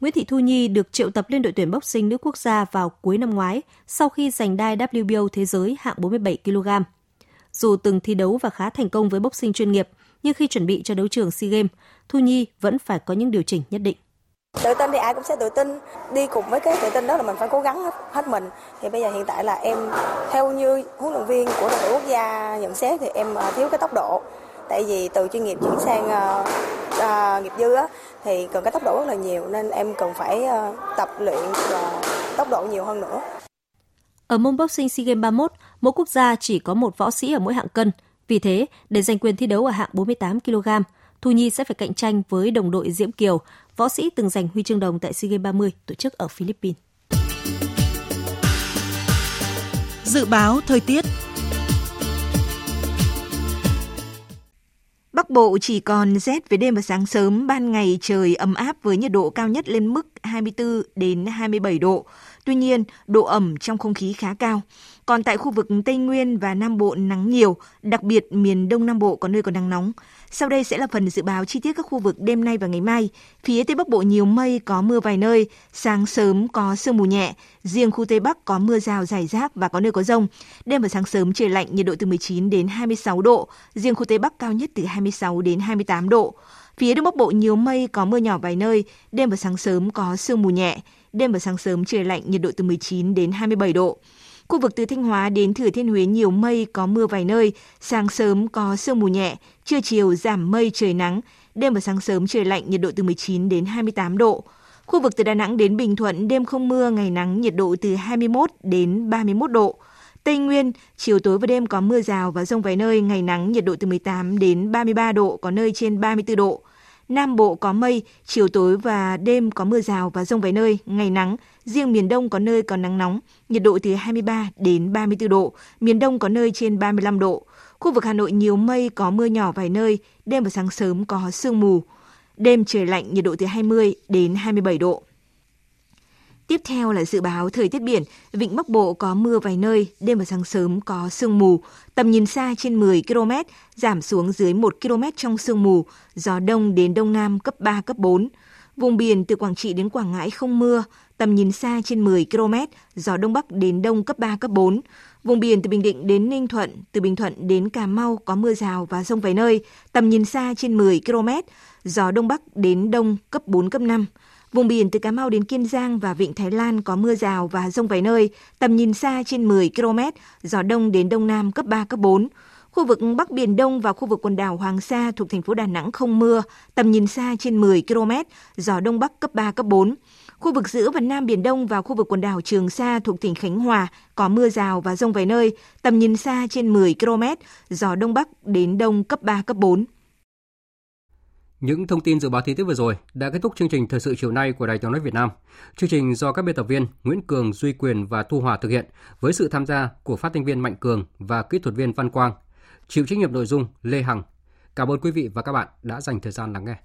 Nguyễn Thị Thu Nhi được triệu tập lên đội tuyển boxing nữ quốc gia vào cuối năm ngoái sau khi giành đai WBO thế giới hạng 47 kg. Dù từng thi đấu và khá thành công với boxing chuyên nghiệp, nhưng khi chuẩn bị cho đấu trường SEA Games, Thu Nhi vẫn phải có những điều chỉnh nhất định. Tự tin thì ai cũng sẽ tự tin, đi cùng với cái tự tin đó là mình phải cố gắng hết, hết mình. Thì bây giờ hiện tại là em theo như huấn luyện viên của đội tuyển quốc gia nhận xét thì em à, thiếu cái tốc độ. Tại vì từ chuyên nghiệp chuyển sang uh, uh, nghiệp dư á, thì cần cái tốc độ rất là nhiều nên em cần phải uh, tập luyện và tốc độ nhiều hơn nữa. Ở môn boxing SEA Games 31, mỗi quốc gia chỉ có một võ sĩ ở mỗi hạng cân – vì thế, để giành quyền thi đấu ở hạng 48 kg, Thu Nhi sẽ phải cạnh tranh với đồng đội Diễm Kiều, võ sĩ từng giành huy chương đồng tại SEA Games 30 tổ chức ở Philippines. Dự báo thời tiết Bắc Bộ chỉ còn rét về đêm và sáng sớm, ban ngày trời ấm áp với nhiệt độ cao nhất lên mức 24 đến 27 độ. Tuy nhiên, độ ẩm trong không khí khá cao. Còn tại khu vực Tây Nguyên và Nam Bộ nắng nhiều, đặc biệt miền Đông Nam Bộ có nơi có nắng nóng. Sau đây sẽ là phần dự báo chi tiết các khu vực đêm nay và ngày mai. Phía Tây Bắc Bộ nhiều mây, có mưa vài nơi, sáng sớm có sương mù nhẹ, riêng khu Tây Bắc có mưa rào rải rác và có nơi có rông. Đêm và sáng sớm trời lạnh, nhiệt độ từ 19 đến 26 độ, riêng khu Tây Bắc cao nhất từ 26 đến 28 độ. Phía Đông Bắc Bộ nhiều mây, có mưa nhỏ vài nơi, đêm và sáng sớm có sương mù nhẹ, đêm và sáng sớm trời lạnh, nhiệt độ từ 19 đến 27 độ. Khu vực từ Thanh Hóa đến Thừa Thiên Huế nhiều mây, có mưa vài nơi, sáng sớm có sương mù nhẹ, trưa chiều giảm mây trời nắng, đêm và sáng sớm trời lạnh, nhiệt độ từ 19 đến 28 độ. Khu vực từ Đà Nẵng đến Bình Thuận đêm không mưa, ngày nắng, nhiệt độ từ 21 đến 31 độ. Tây Nguyên, chiều tối và đêm có mưa rào và rông vài nơi, ngày nắng, nhiệt độ từ 18 đến 33 độ, có nơi trên 34 độ. Nam Bộ có mây, chiều tối và đêm có mưa rào và rông vài nơi, ngày nắng. Riêng miền Đông có nơi có nắng nóng, nhiệt độ từ 23 đến 34 độ, miền Đông có nơi trên 35 độ. Khu vực Hà Nội nhiều mây, có mưa nhỏ vài nơi, đêm và sáng sớm có sương mù. Đêm trời lạnh, nhiệt độ từ 20 đến 27 độ. Tiếp theo là dự báo thời tiết biển, vịnh Bắc Bộ có mưa vài nơi, đêm và sáng sớm có sương mù, tầm nhìn xa trên 10 km, giảm xuống dưới 1 km trong sương mù, gió đông đến đông nam cấp 3, cấp 4. Vùng biển từ Quảng Trị đến Quảng Ngãi không mưa, tầm nhìn xa trên 10 km, gió đông bắc đến đông cấp 3, cấp 4. Vùng biển từ Bình Định đến Ninh Thuận, từ Bình Thuận đến Cà Mau có mưa rào và rông vài nơi, tầm nhìn xa trên 10 km, gió đông bắc đến đông cấp 4, cấp 5. Vùng biển từ Cà Mau đến Kiên Giang và Vịnh Thái Lan có mưa rào và rông vài nơi, tầm nhìn xa trên 10 km, gió đông đến đông nam cấp 3, cấp 4. Khu vực Bắc Biển Đông và khu vực quần đảo Hoàng Sa thuộc thành phố Đà Nẵng không mưa, tầm nhìn xa trên 10 km, gió đông bắc cấp 3, cấp 4. Khu vực giữa và Nam Biển Đông và khu vực quần đảo Trường Sa thuộc tỉnh Khánh Hòa có mưa rào và rông vài nơi, tầm nhìn xa trên 10 km, gió đông bắc đến đông cấp 3, cấp 4. Những thông tin dự báo thời tiết vừa rồi đã kết thúc chương trình thời sự chiều nay của Đài Tiếng nói Việt Nam. Chương trình do các biên tập viên Nguyễn Cường, Duy Quyền và Thu Hòa thực hiện với sự tham gia của phát thanh viên Mạnh Cường và kỹ thuật viên Văn Quang. Chịu trách nhiệm nội dung Lê Hằng. Cảm ơn quý vị và các bạn đã dành thời gian lắng nghe.